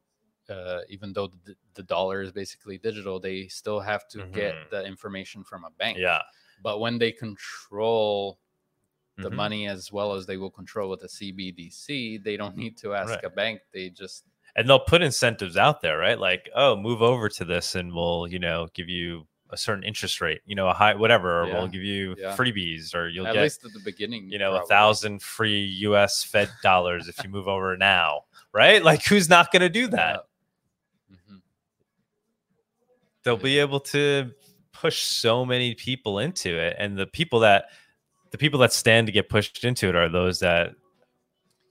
S3: Uh, even though the, the dollar is basically digital, they still have to
S2: Mhm.
S3: get the information from a bank.
S2: Yeah,
S3: But when they control the
S2: Mhm.
S3: money as well as they will control with the CBDC. They don't need to ask
S2: Right.
S3: a bank. They just
S2: and they'll put incentives out there, right? Like, oh, move over to this, and we'll, you know, give you a certain interest rate, you know, a high whatever, or
S3: Yeah,
S2: we'll give you
S3: yeah.
S2: freebies, or you'll
S3: at
S2: get,
S3: least at the beginning,
S2: you know, a thousand free U.S. Fed dollars if you move over now, right? Like, who's not going to do that? They'll be able to push so many people into it, and the people that the people that stand to get pushed into it are those that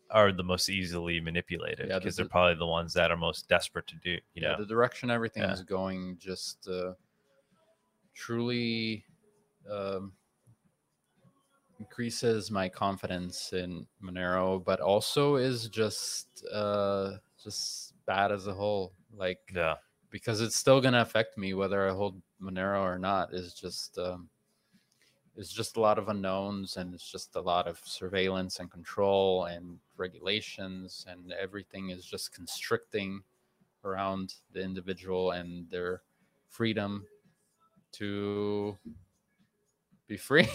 S2: are the most easily manipulated
S3: Yeah,
S2: because
S3: the-
S2: they're probably the ones that are most desperate to do. You
S3: yeah,
S2: know,
S3: the direction everything
S2: Yeah.
S3: is going just uh, truly um, increases my confidence in Monero, but also is just uh, just bad as a whole. Like
S2: yeah.
S3: Because it's still gonna affect me whether I hold Monero or not. Is just um, it's just a lot of unknowns and it's just a lot of surveillance and control and regulations and everything is just constricting around the individual and their freedom to be free.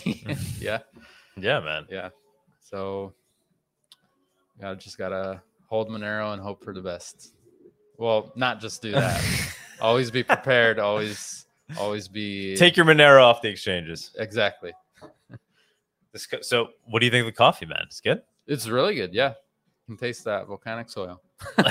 S3: yeah,
S2: Yeah, man.
S3: yeah. So yeah, just gotta hold Monero and hope for the best. Well, not just do that. always be prepared. Always, always be
S2: Take your Monero off the exchanges.
S3: exactly.
S2: This co- so, what do you think of the coffee, man? It's good.
S3: It's really good. Yeah, you can taste that volcanic soil.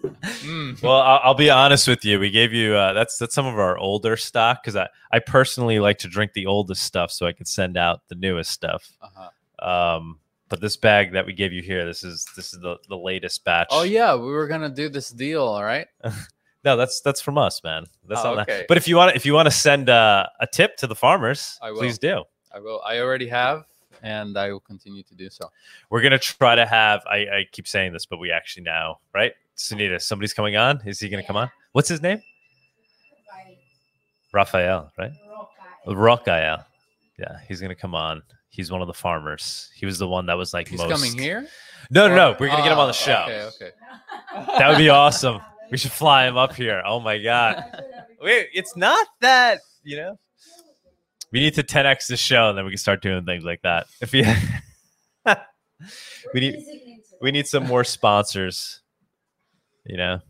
S3: Mm.
S2: Well, I'll, I'll be honest with you. We gave you uh, that's that's some of our older stock because I I personally like to drink the oldest stuff so I can send out the newest stuff.
S3: Uh-huh.
S2: Um, but this bag that we gave you here, this is this is the the latest batch.
S3: Oh yeah, we were gonna do this deal. All right.
S2: No, that's that's from us, man. That's
S3: Oh,
S2: not that.
S3: okay.
S2: But if you want if you want to send uh, a tip to the farmers,
S3: I will.
S2: please do.
S3: I will. I already have, and I will continue to do so.
S2: We're gonna try to have. I, I keep saying this, but we actually now, right? Sunita, somebody's coming on. Is he gonna come on? What's his name? Raphael, right? Raphael. Yeah, he's gonna come on. He's one of the farmers. He was the one that was like
S3: He's
S2: most.
S3: coming here.
S2: No, no, no. We're gonna get him on the oh, show.
S3: Okay. Okay.
S2: That would be awesome. We should fly him up here. Oh my god. Wait, it's not that you know. We need to 10x the show, and then we can start doing things like that. If you, we need we need some more sponsors. You know,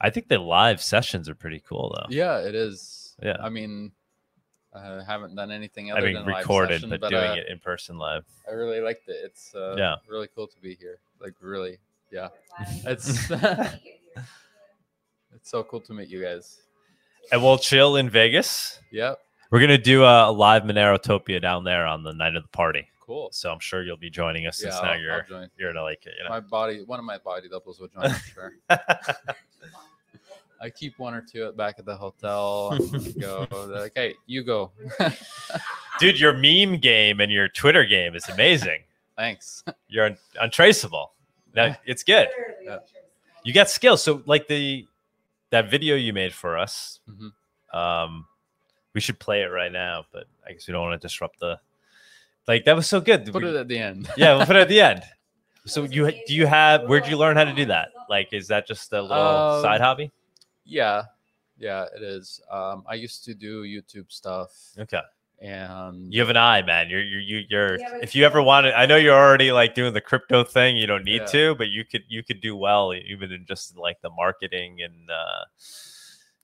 S2: I think the live sessions are pretty cool though.
S3: Yeah, it is.
S2: Yeah.
S3: I mean, I haven't done anything
S2: I
S3: other
S2: mean,
S3: than live
S2: recorded,
S3: session,
S2: but,
S3: but
S2: doing
S3: uh,
S2: it in person live.
S3: I really liked it. It's uh,
S2: Yeah.
S3: really cool to be here. Like really, yeah. It's it's so cool to meet you guys.
S2: And we'll chill in Vegas.
S3: Yep.
S2: We're gonna do a, a live Monerotopia down there on the night of the party.
S3: Cool.
S2: So I'm sure you'll be joining us
S3: Yeah,
S2: since
S3: I'll- I'll
S2: you're
S3: join.
S2: you're gonna like it. You know.
S3: My body, one of my body doubles will join for sure. I keep one or two at back at the hotel. and go they're like, hey, you go.
S2: Dude, your meme game and your Twitter game is amazing.
S3: Thanks.
S2: You're un- untraceable. Now it's good.
S3: Yeah.
S2: You got skills. So like the that video you made for us,
S3: Mhm.
S2: um, we should play it right now, but I guess we don't want to disrupt the like that was so good.
S3: Put
S2: We-
S3: it at the end.
S2: yeah, we'll put it at the end. So you do you have where'd you learn how to do that? Like, is that just a little
S3: Um,
S2: side hobby?
S3: Yeah, yeah, it is. Um, I used to do YouTube stuff,
S2: Okay,
S3: and
S2: you have an eye, man. You're you're you- you're.
S1: Yeah,
S2: if you ever wanted, I know you're already like doing the crypto thing. You don't need
S3: Yeah.
S2: to, but you could you could do well even in just like the marketing and uh,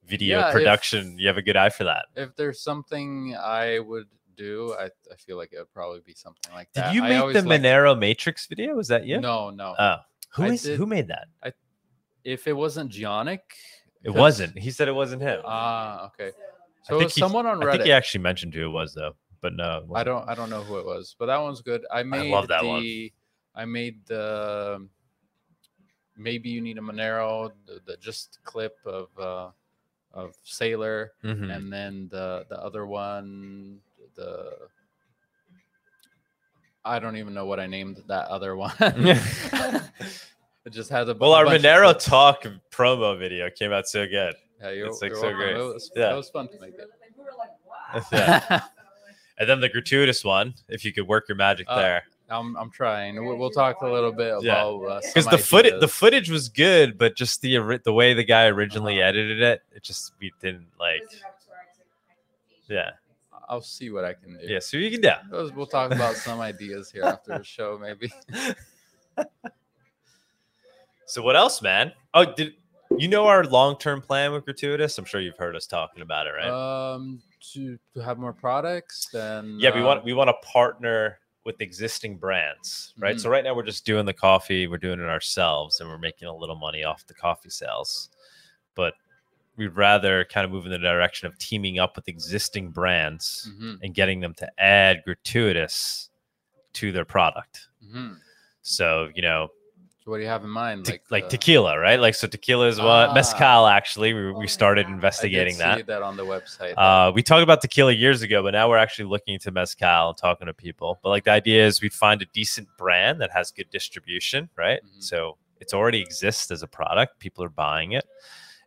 S2: video
S3: Yeah, if-
S2: production. you have a good eye for that.
S3: if there's something I would do, I, I feel like it would probably be something like
S2: Did
S3: that.
S2: you make
S3: always
S2: the
S3: liked-
S2: Monero Matrix video? Was that you?
S3: No, no.
S2: Oh, who
S3: I
S2: is
S3: did-
S2: who made that?
S3: if it wasn't Geonic,
S2: It
S3: 'cause-
S2: wasn't. He said it wasn't him.
S3: Ah, okay.
S2: I
S3: So it
S2: think
S3: was
S2: he-
S3: someone on Reddit.
S2: I think he actually mentioned who it was though, but no,
S3: I don't I don't know who it was, but that one's good. I made
S2: love that
S3: the
S2: one.
S3: I made the maybe you need a Monero, the, the just clip of uh of Saylor,
S2: Mhm.
S3: and then the the other one the I don't even know what I named that other one. it just had a
S2: Well,
S3: a
S2: our Monero talk promo video came out so good.
S3: Yeah, you're,
S2: it's, like,
S3: you're
S2: so
S3: welcome.
S2: great.
S3: It was,
S2: Yeah.
S3: it was fun to make it.
S2: Yeah. And then the Gratuitas one, if you could work your magic
S3: Uh,
S2: there.
S3: I'm I'm trying. We'll, we'll talk a little bit
S2: Yeah.
S3: about uh,
S2: Because
S3: some
S2: the footage the footage was good, but just the the way the guy originally
S3: Uh-huh.
S2: edited it, it just we didn't like yeah.
S3: I'll see what I can do.
S2: Yeah, so you can do.
S3: Those- We'll talk about some ideas here after the show, maybe.
S2: So what else, man? Oh, did you know our long-term plan with Gratuitas? I'm sure you've heard us talking about it, right?
S3: Um, to to have more products, then
S2: yeah, we
S3: uh,
S2: want we want to partner with existing brands, right?
S3: Mhm.
S2: So right now we're just doing the coffee, we're doing it ourselves, and we're making a little money off the coffee sales. But we'd rather kind of move in the direction of teaming up with existing brands
S3: mhm,
S2: and getting them to add Gratuitas to their product.
S3: mhm.
S2: So you know,
S3: what do you have in mind?
S2: te-
S3: like
S2: like
S3: uh,
S2: tequila, right? Like so, tequila is what
S3: Ah.
S2: mezcal. Actually, we, we started
S3: I did
S2: investigating that.
S3: that on the website.
S2: Uh, we talked about tequila years ago, but now we're actually looking into mezcal and talking to people. But like the idea is we'd find a decent brand that has good distribution, right?
S3: Mhm.
S2: So it's already exists as a product. People are buying it,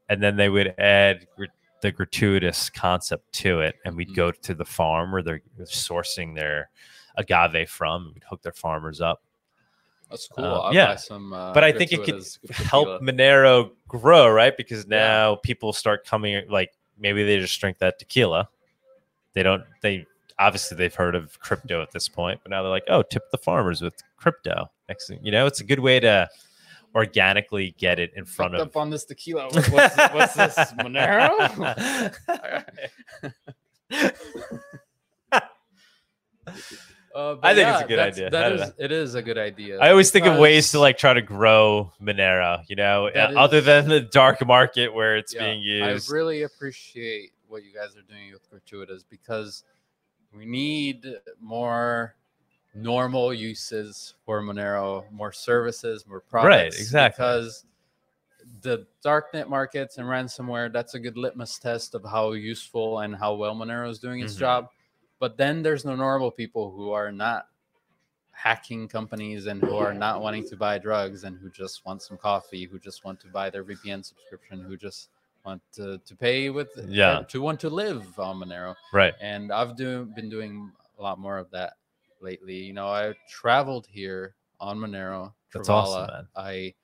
S2: and then they would add gr- the Gratuitas concept to it, and we'd
S3: Mhm.
S2: go to the farm where they're sourcing their agave from. We'd hook their farmers up.
S3: That's cool.
S2: uh, yeah.
S3: some. Uh,
S2: but I think it could
S3: Gratuitas tequila.
S2: help Monero grow, right? Because
S3: Yeah.
S2: now people start coming like maybe they just drink that tequila. They don't they obviously they've heard of crypto at this point, but now they're like, oh, tip the farmers with crypto. Next thing you know, it's a good way to organically get it in front
S3: Fucked
S2: of
S3: up on this tequila. What's, what's this Monero? Uh,
S2: I think it's a good idea.
S3: That is, it is a good idea.
S2: I always think of ways to like try to grow Monero, you know,
S3: That
S2: uh, other
S3: is-
S2: than the dark market where it's
S3: Yeah,
S2: being used.
S3: I really appreciate what you guys are doing with Gratuitas because we need more normal uses for Monero, more services, more products.
S2: Right, exactly.
S3: Because the darknet markets and ransomware, that's a good litmus test of how useful and how well Monero is doing its
S2: Mhm.
S3: job. But then there's no normal people who are not hacking companies and who are not wanting to buy drugs and who just want some coffee, who just want to buy their VPN subscription, who just want to, to pay with
S2: Yeah.
S3: to want to live on Monero.
S2: right.
S3: And I've do, been doing a lot more of that lately. You know, I traveled here on Monero.
S2: That's awesome, man.
S3: I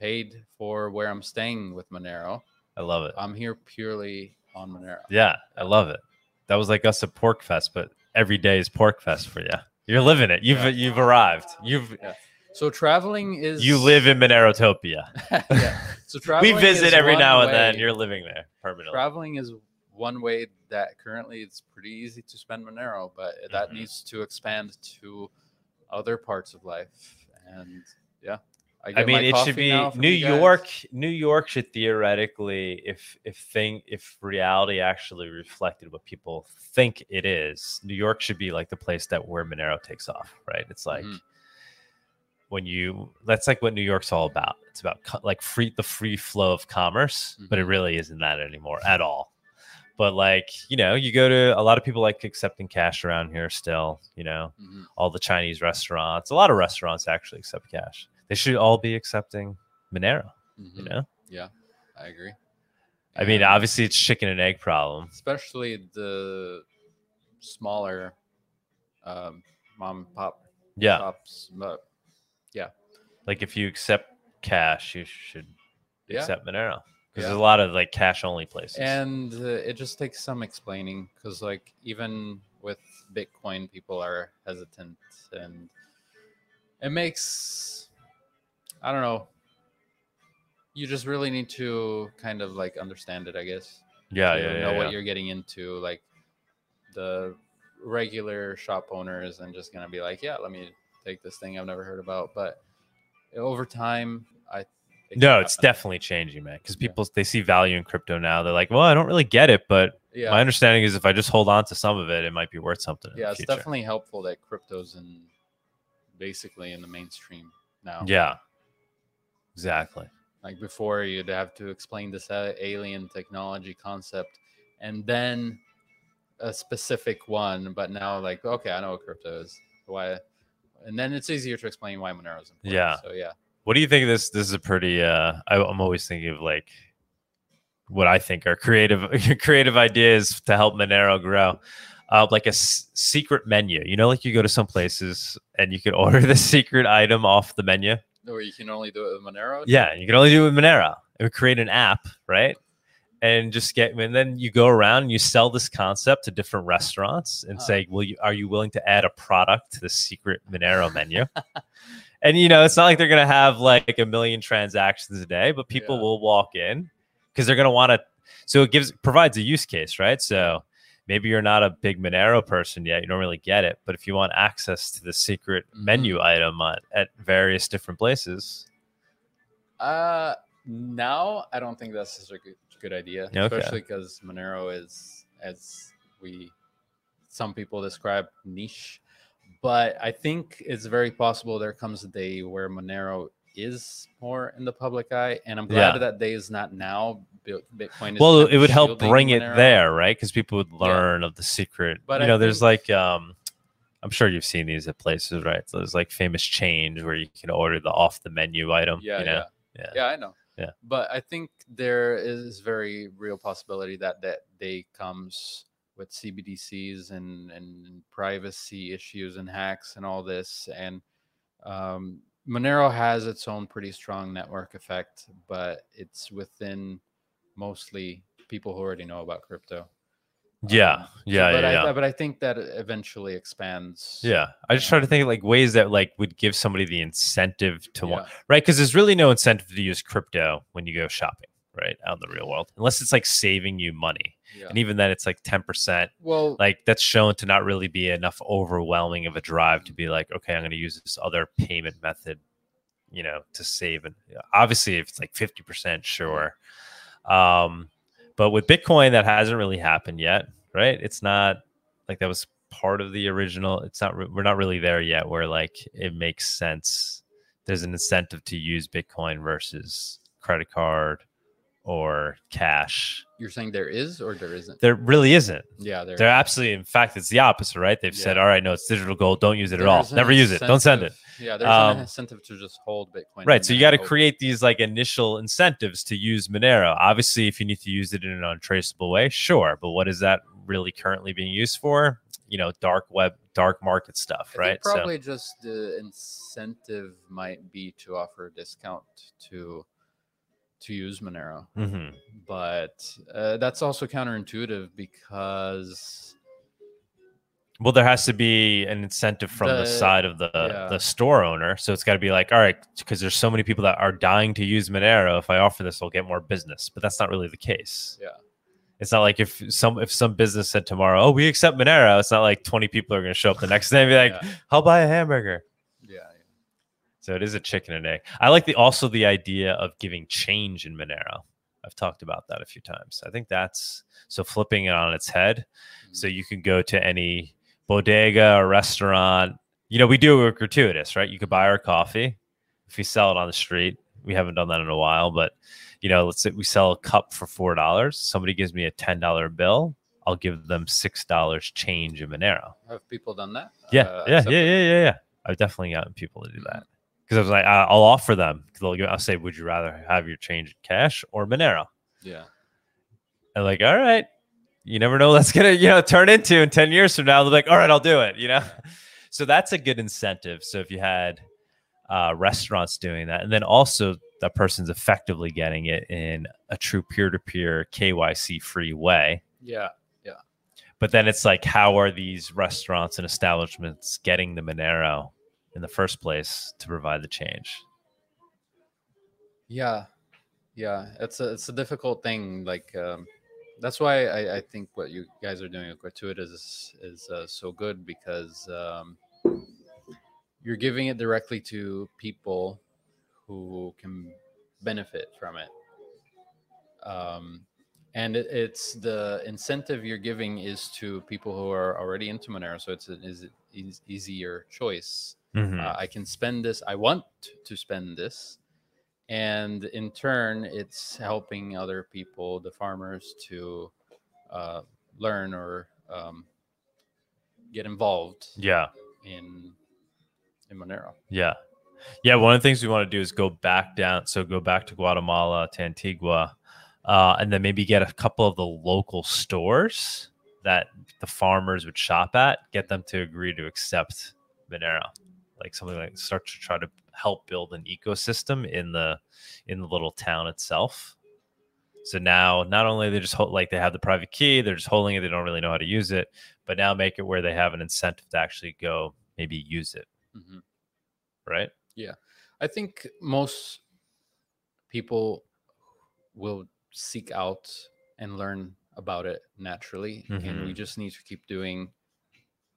S3: paid for where I'm staying with Monero.
S2: I love it.
S3: I'm here purely on Monero.
S2: Yeah, I love it. That was like us at PorcFest, but every day is PorcFest for you. You're living it. You've
S3: Yeah.
S2: you've arrived. You've
S3: So traveling is
S2: you live in Monerotopia.
S3: yeah. So traveling We
S2: visit
S3: is
S2: every now and then. You're living there permanently.
S3: traveling is one way that currently it's pretty easy to spend Monero, but that
S2: Mhm.
S3: needs to expand to other parts of life. And yeah,
S2: I
S3: get
S2: mean, it should be New. York. New York should theoretically, if if thing if reality actually reflected what people think it is, New York should be like the place that where Monero takes off, right? It's like
S3: Mhm.
S2: when you that's like what New York's all about. It's about co- like free the free flow of commerce, but it
S3: Mhm.
S2: really isn't that anymore at all. But like you know, you go to a lot of people like accepting cash around here still. You know,
S3: Mhm.
S2: all the Chinese restaurants. A lot of restaurants actually accept cash. They should all be accepting Monero. You
S3: Mhm.
S2: know,
S3: Yeah, I agree.
S2: I mean, obviously it's chicken and egg problem.
S3: especially the smaller um, mom and pop
S2: Yeah,
S3: shops, but
S2: like if you accept cash, you should
S3: yeah.
S2: accept Monero because
S3: Yeah.
S2: there's a lot of like cash only places.
S3: and uh, it just takes some explaining because like even with bitcoin people are hesitant and it makes i don't know you just really need to kind of like understand it i guess
S2: yeah,
S3: to
S2: yeah, yeah,
S3: know
S2: yeah.
S3: what you're getting into like the regular shop owners and just gonna be like yeah let me take this thing i've never heard about but over time i it
S2: No, it's
S3: happen.
S2: definitely changing, man. Because
S3: Yeah.
S2: people they see value in crypto now. They're like, well, I don't really get it, but
S3: yeah
S2: my understanding is if I just hold on to some of it, it might be worth something.
S3: yeah it's
S2: future.
S3: definitely helpful that crypto's in basically in the mainstream now
S2: Yeah, exactly.
S3: like before you'd have to explain this alien technology concept and then a specific one but now like okay i know what crypto is why and then it's easier to explain why monero is important
S2: Yeah.
S3: so yeah
S2: What do you think this? This is a pretty. uh I, I'm always thinking of like what I think are creative creative ideas to help Monero grow. Uh, like a s- secret menu. You know, like you go to some places and you could order the secret item off the menu.
S3: Or you can only do it with monero
S2: Yeah, you can only do it with Monero. It would create an app, right? and just get and then you go around and you sell this concept to different restaurants and say will you are you willing to add a product to the secret monero menu and you know it's not like they're going to have like a million transactions a day but people
S3: Yeah.
S2: will walk in because they're going to want to so it gives provides a use case right so maybe you're not a big monero person yet you don't really get it but if you want access to the secret
S3: Mhm.
S2: menu item on, at various different places
S3: Uh, now I don't think that's such a good, good idea,
S2: okay.
S3: especially because Monero is, as we, some people describe niche, but I think it's very possible there comes a day where Monero is more in the public eye, and I'm glad
S2: Yeah.
S3: that day is not now. Bitcoin is
S2: well it would help bring it
S3: Monero.
S2: there right because people would learn of the secret
S3: But
S2: you
S3: I
S2: know there's
S3: think-
S2: like um i'm sure you've seen these at places right so there's like famous change where you can order the off the menu item
S3: Yeah,
S2: you know
S3: yeah.
S2: Yeah.
S3: yeah, I know.
S2: Yeah.
S3: but I think there is very real possibility that that day comes with CBDCs and and privacy issues and hacks and all this. And um, Monero has its own pretty strong network effect, but it's within mostly people who already know about crypto.
S2: yeah
S3: Um,
S2: yeah
S3: but
S2: yeah,
S3: I,
S2: yeah.
S3: but I think that eventually expands.
S2: yeah i just
S3: yeah.
S2: try to think of like ways that like would give somebody the incentive to want right because there's really no incentive to use crypto when you go shopping right out in the real world unless it's like saving you money
S3: yeah.
S2: and even then it's like 10%
S3: Well,
S2: like that's shown to not really be enough overwhelming of a drive to be like okay i'm going to use this other payment method you know to save and obviously if it's like 50% sure. Um but with bitcoin that hasn't really happened yet right? It's not like that was part of the original it's not re- we're not really there yet where like it makes sense. There's an incentive to use bitcoin versus credit card or cash
S3: you're saying there is or there isn't?
S2: there really isn't
S3: yeah, there.
S2: they're absolutely, in fact, it's the opposite, right? They've said, all right, no, it's digital gold. Don't use it at all. Never use it. Don't send it.
S3: Yeah, there's
S2: Um,
S3: an incentive to just hold Bitcoin.
S2: Right. So you got to create these like initial incentives to use Monero. Obviously, if you need to use it in an untraceable way, sure. But what is that really currently being used for? You know, dark web, dark market stuff,
S3: I
S2: right?
S3: Probably just the incentive might be to offer a discount to to use Monero,
S2: mhm.
S3: but uh, that's also counterintuitive because
S2: well, there has to be an incentive from the,
S3: The-
S2: side of the
S3: yeah.
S2: the store owner. So it's got to be like, all right, because there's so many people that are dying to use Monero. If I offer this, I'll get more business. But that's not really the case.
S3: yeah,
S2: It's not like if some if some business said tomorrow, "Oh, we accept Monero." It's not like twenty people are going to show up the next day and be like,
S3: yeah,
S2: "I'll buy a hamburger." So it is a chicken and egg. I like the also the idea of giving change in Monero. I've talked about that a few times. I think that's so flipping it on its head. So you can go to any bodega or restaurant. You know, we do it Gratuitas, right? You could buy our coffee if we sell it on the street. We haven't done that in a while, but you know, let's say we sell a cup for four dollars. Somebody gives me a ten dollar bill. I'll give them six dollars change in Monero.
S3: Have people done that?
S2: Yeah,
S3: Uh,
S2: yeah, yeah, yeah, yeah, yeah. I've definitely gotten people to do that because I was like, I'll offer them. They'll I'll say, would you rather have your change in cash or Monero?
S3: Yeah,
S2: And like, all right, you never know what that's gonna, you know, turn into in ten years from now. They're like, all right, I'll do it. You know, so that's a good incentive. So if you had uh, restaurants doing that, and then also that person's effectively getting it in a true peer-to-peer KYC free way.
S3: Yeah.
S2: Yeah, But then it's like, how are these restaurants and establishments getting the Monero in the first place to provide the change?
S3: yeah, yeah. It's a it's a difficult thing. Like um, that's why I, I think what you guys are doing with Gratuitas is is uh, so good because um, you're giving it directly to people who can benefit from it. Um, and it, it's the incentive you're giving is to people who are already into Monero, so it's an easier choice.
S2: Mhm.
S3: Uh, I can spend this. I want to spend this, and in turn, it's helping other people, the farmers, to uh, learn or um, get involved
S2: yeah.
S3: in in Monero.
S2: Yeah. Yeah. One of the things we want to do is go back down. So go back to Guatemala, to Antigua, uh, and then maybe get a couple of the local stores that the farmers would shop at, get them to agree to accept Monero. Like something like start to try to help build an ecosystem in the in the little town itself So now, not only they just hold, like they have the private key, they're just holding it. They don't really know how to use it, but now make it where they have an incentive to actually go maybe use it,
S3: Mhm.
S2: right?
S3: Yeah, I think most people will seek out and learn about it naturally, and we
S2: Mhm.
S3: just need to keep doing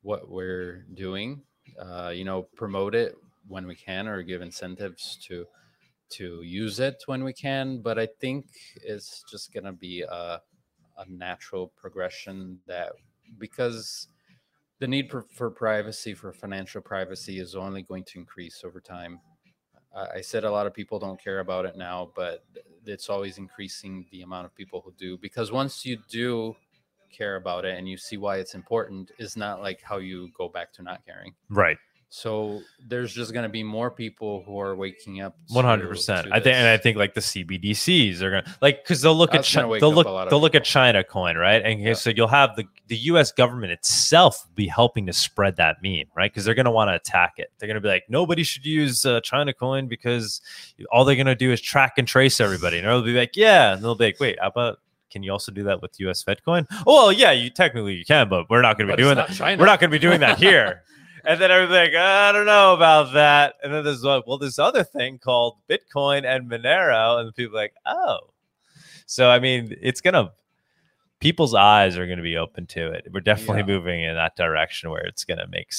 S3: what we're doing. Uh, you know, promote it when we can, or give incentives to to use it when we can. But I think it's just gonna be a a natural progression that because the need for, for privacy for financial privacy is only going to increase over time I I said a lot of people don't care about it now, but it's always increasing the amount of people who do because once you do care about it and you see why it's important, is not like how you go back to not caring.
S2: Right.
S3: So there's just going to be more people who are waking up.
S2: One hundred percent. I think, and I think like the CBDCs are gonna like because they'll look at
S3: That's gonna
S2: Chi-
S3: wake
S2: they'll look
S3: a lot of
S2: they'll look at. China coin, right? And
S3: Yeah.
S2: so you'll have the the U.S. government itself be helping to spread that meme, right? Because they're gonna want to attack it. They're gonna be like, nobody should use uh, China coin because all they're gonna do is track and trace everybody, and they'll be like, yeah, and they'll be like, wait, how about can you also do that with U.S. Fed coin? Oh, well, yeah, you technically you can, but we're not gonna be doing that.
S3: China.
S2: We're not going to be doing that here. and then everybody's like, I don't know about that. And then there's like, well, this other thing called Bitcoin and Monero, and people are like, oh. So I mean, it's gonna people's eyes are going to be open to it. We're definitely
S3: Yeah.
S2: moving in that direction where it's going to make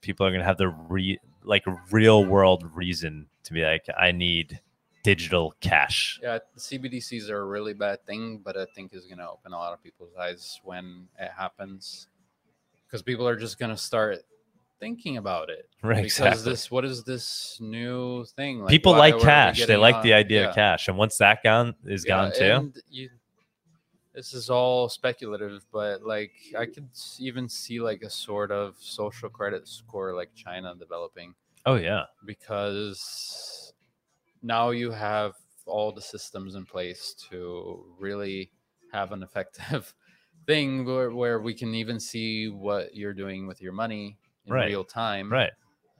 S2: people are going to have the re like real world reason to be like, I need digital cash.
S3: Yeah, CBDCs are a really bad thing, but I think is going to open a lot of people's eyes when it happens because people are just going to start thinking about it.
S2: Right.
S3: because
S2: Exactly.
S3: this what is this new thing
S2: people
S3: why-
S2: like
S3: why are we
S2: cash. They like the idea
S3: yeah,
S2: of cash. And once that gone is
S3: yeah,
S2: gone too.
S3: and you, this is all speculative but like i could even see like a sort of social credit score like china developing
S2: Oh yeah.
S3: because now you have all the systems in place to really have an effective thing where, where we can even see what you're doing with your money in
S2: Right,
S3: real time
S2: Right.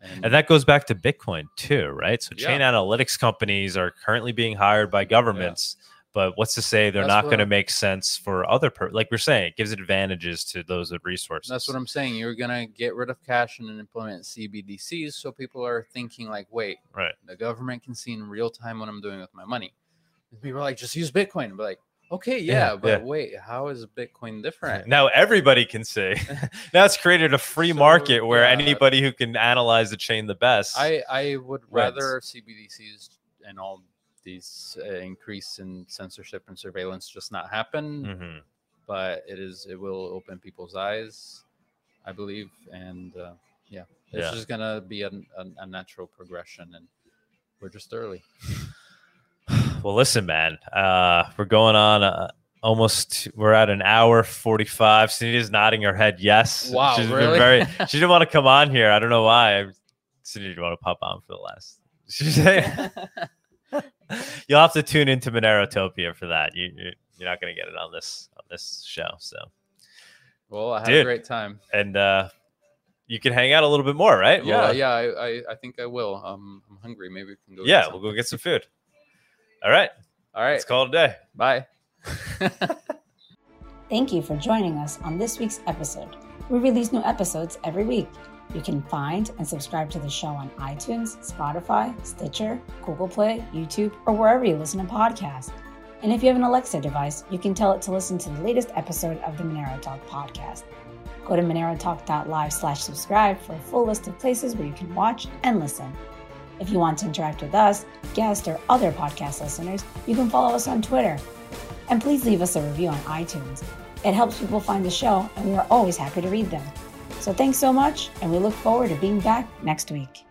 S3: and,
S2: And that goes back to Bitcoin too, right? So chain
S3: Yeah.
S2: analytics companies are currently being hired by governments, but what's to say they're
S3: That's
S2: not going to make sense for other per- like we're saying, it gives advantages to those with resources.
S3: That's what I'm saying. You're gonna get rid of cash and implement CBDCs, so people are thinking like, wait,
S2: Right.
S3: the government can see in real time what I'm doing with my money. And people are like, just use Bitcoin. But like, okay, yeah,
S2: Yeah,
S3: but
S2: yeah.
S3: wait, how is Bitcoin different?
S2: Now everybody can see. now it's created a free
S3: So,
S2: market where
S3: yeah.
S2: anybody who can analyze the chain the best.
S3: I I would
S2: Wins.
S3: rather CBDCs and all these uh, increase in censorship and surveillance just not happen.
S2: Mhm.
S3: But it is it will open people's eyes, I believe, and uh, yeah, it's
S2: Yeah.
S3: just gonna be a, a, a natural progression, and we're just early.
S2: Well, listen, man. Uh, we're going on uh, almost. We're at an hour forty-five. Sunita's nodding her head yes.
S3: Wow,
S2: She's
S3: really?
S2: very. She didn't want to come on here. I don't know why. Sunita didn't want to pop on for the last. She's You'll have to tune into Monerotopia for that. You, you you're not gonna get it on this on this show. So
S3: Well, I had
S2: Dude.
S3: a great time.
S2: and uh, you can hang out a little bit more, right?
S3: Yeah,
S2: We'll, uh,
S3: yeah, I, I, I think I will. Um, I'm hungry. Maybe we can go.
S2: yeah. We'll go get some food. All right.
S3: All right.
S2: Let's call it a day.
S3: Bye.
S1: Thank you for joining us on this week's episode. We release new episodes every week. You can find and subscribe to the show on iTunes, Spotify, Stitcher, Google Play, YouTube, or wherever you listen to podcasts. And if you have an Alexa device, you can tell it to listen to the latest episode of the Monero Talk podcast. Go to monerotalk.live slash subscribe for a full list of places where you can watch and listen. If you want to interact with us, guests, or other podcast listeners, you can follow us on Twitter. And please leave us a review on iTunes. It helps people find the show, and we are always happy to read them. So thanks so much, and we look forward to being back next week.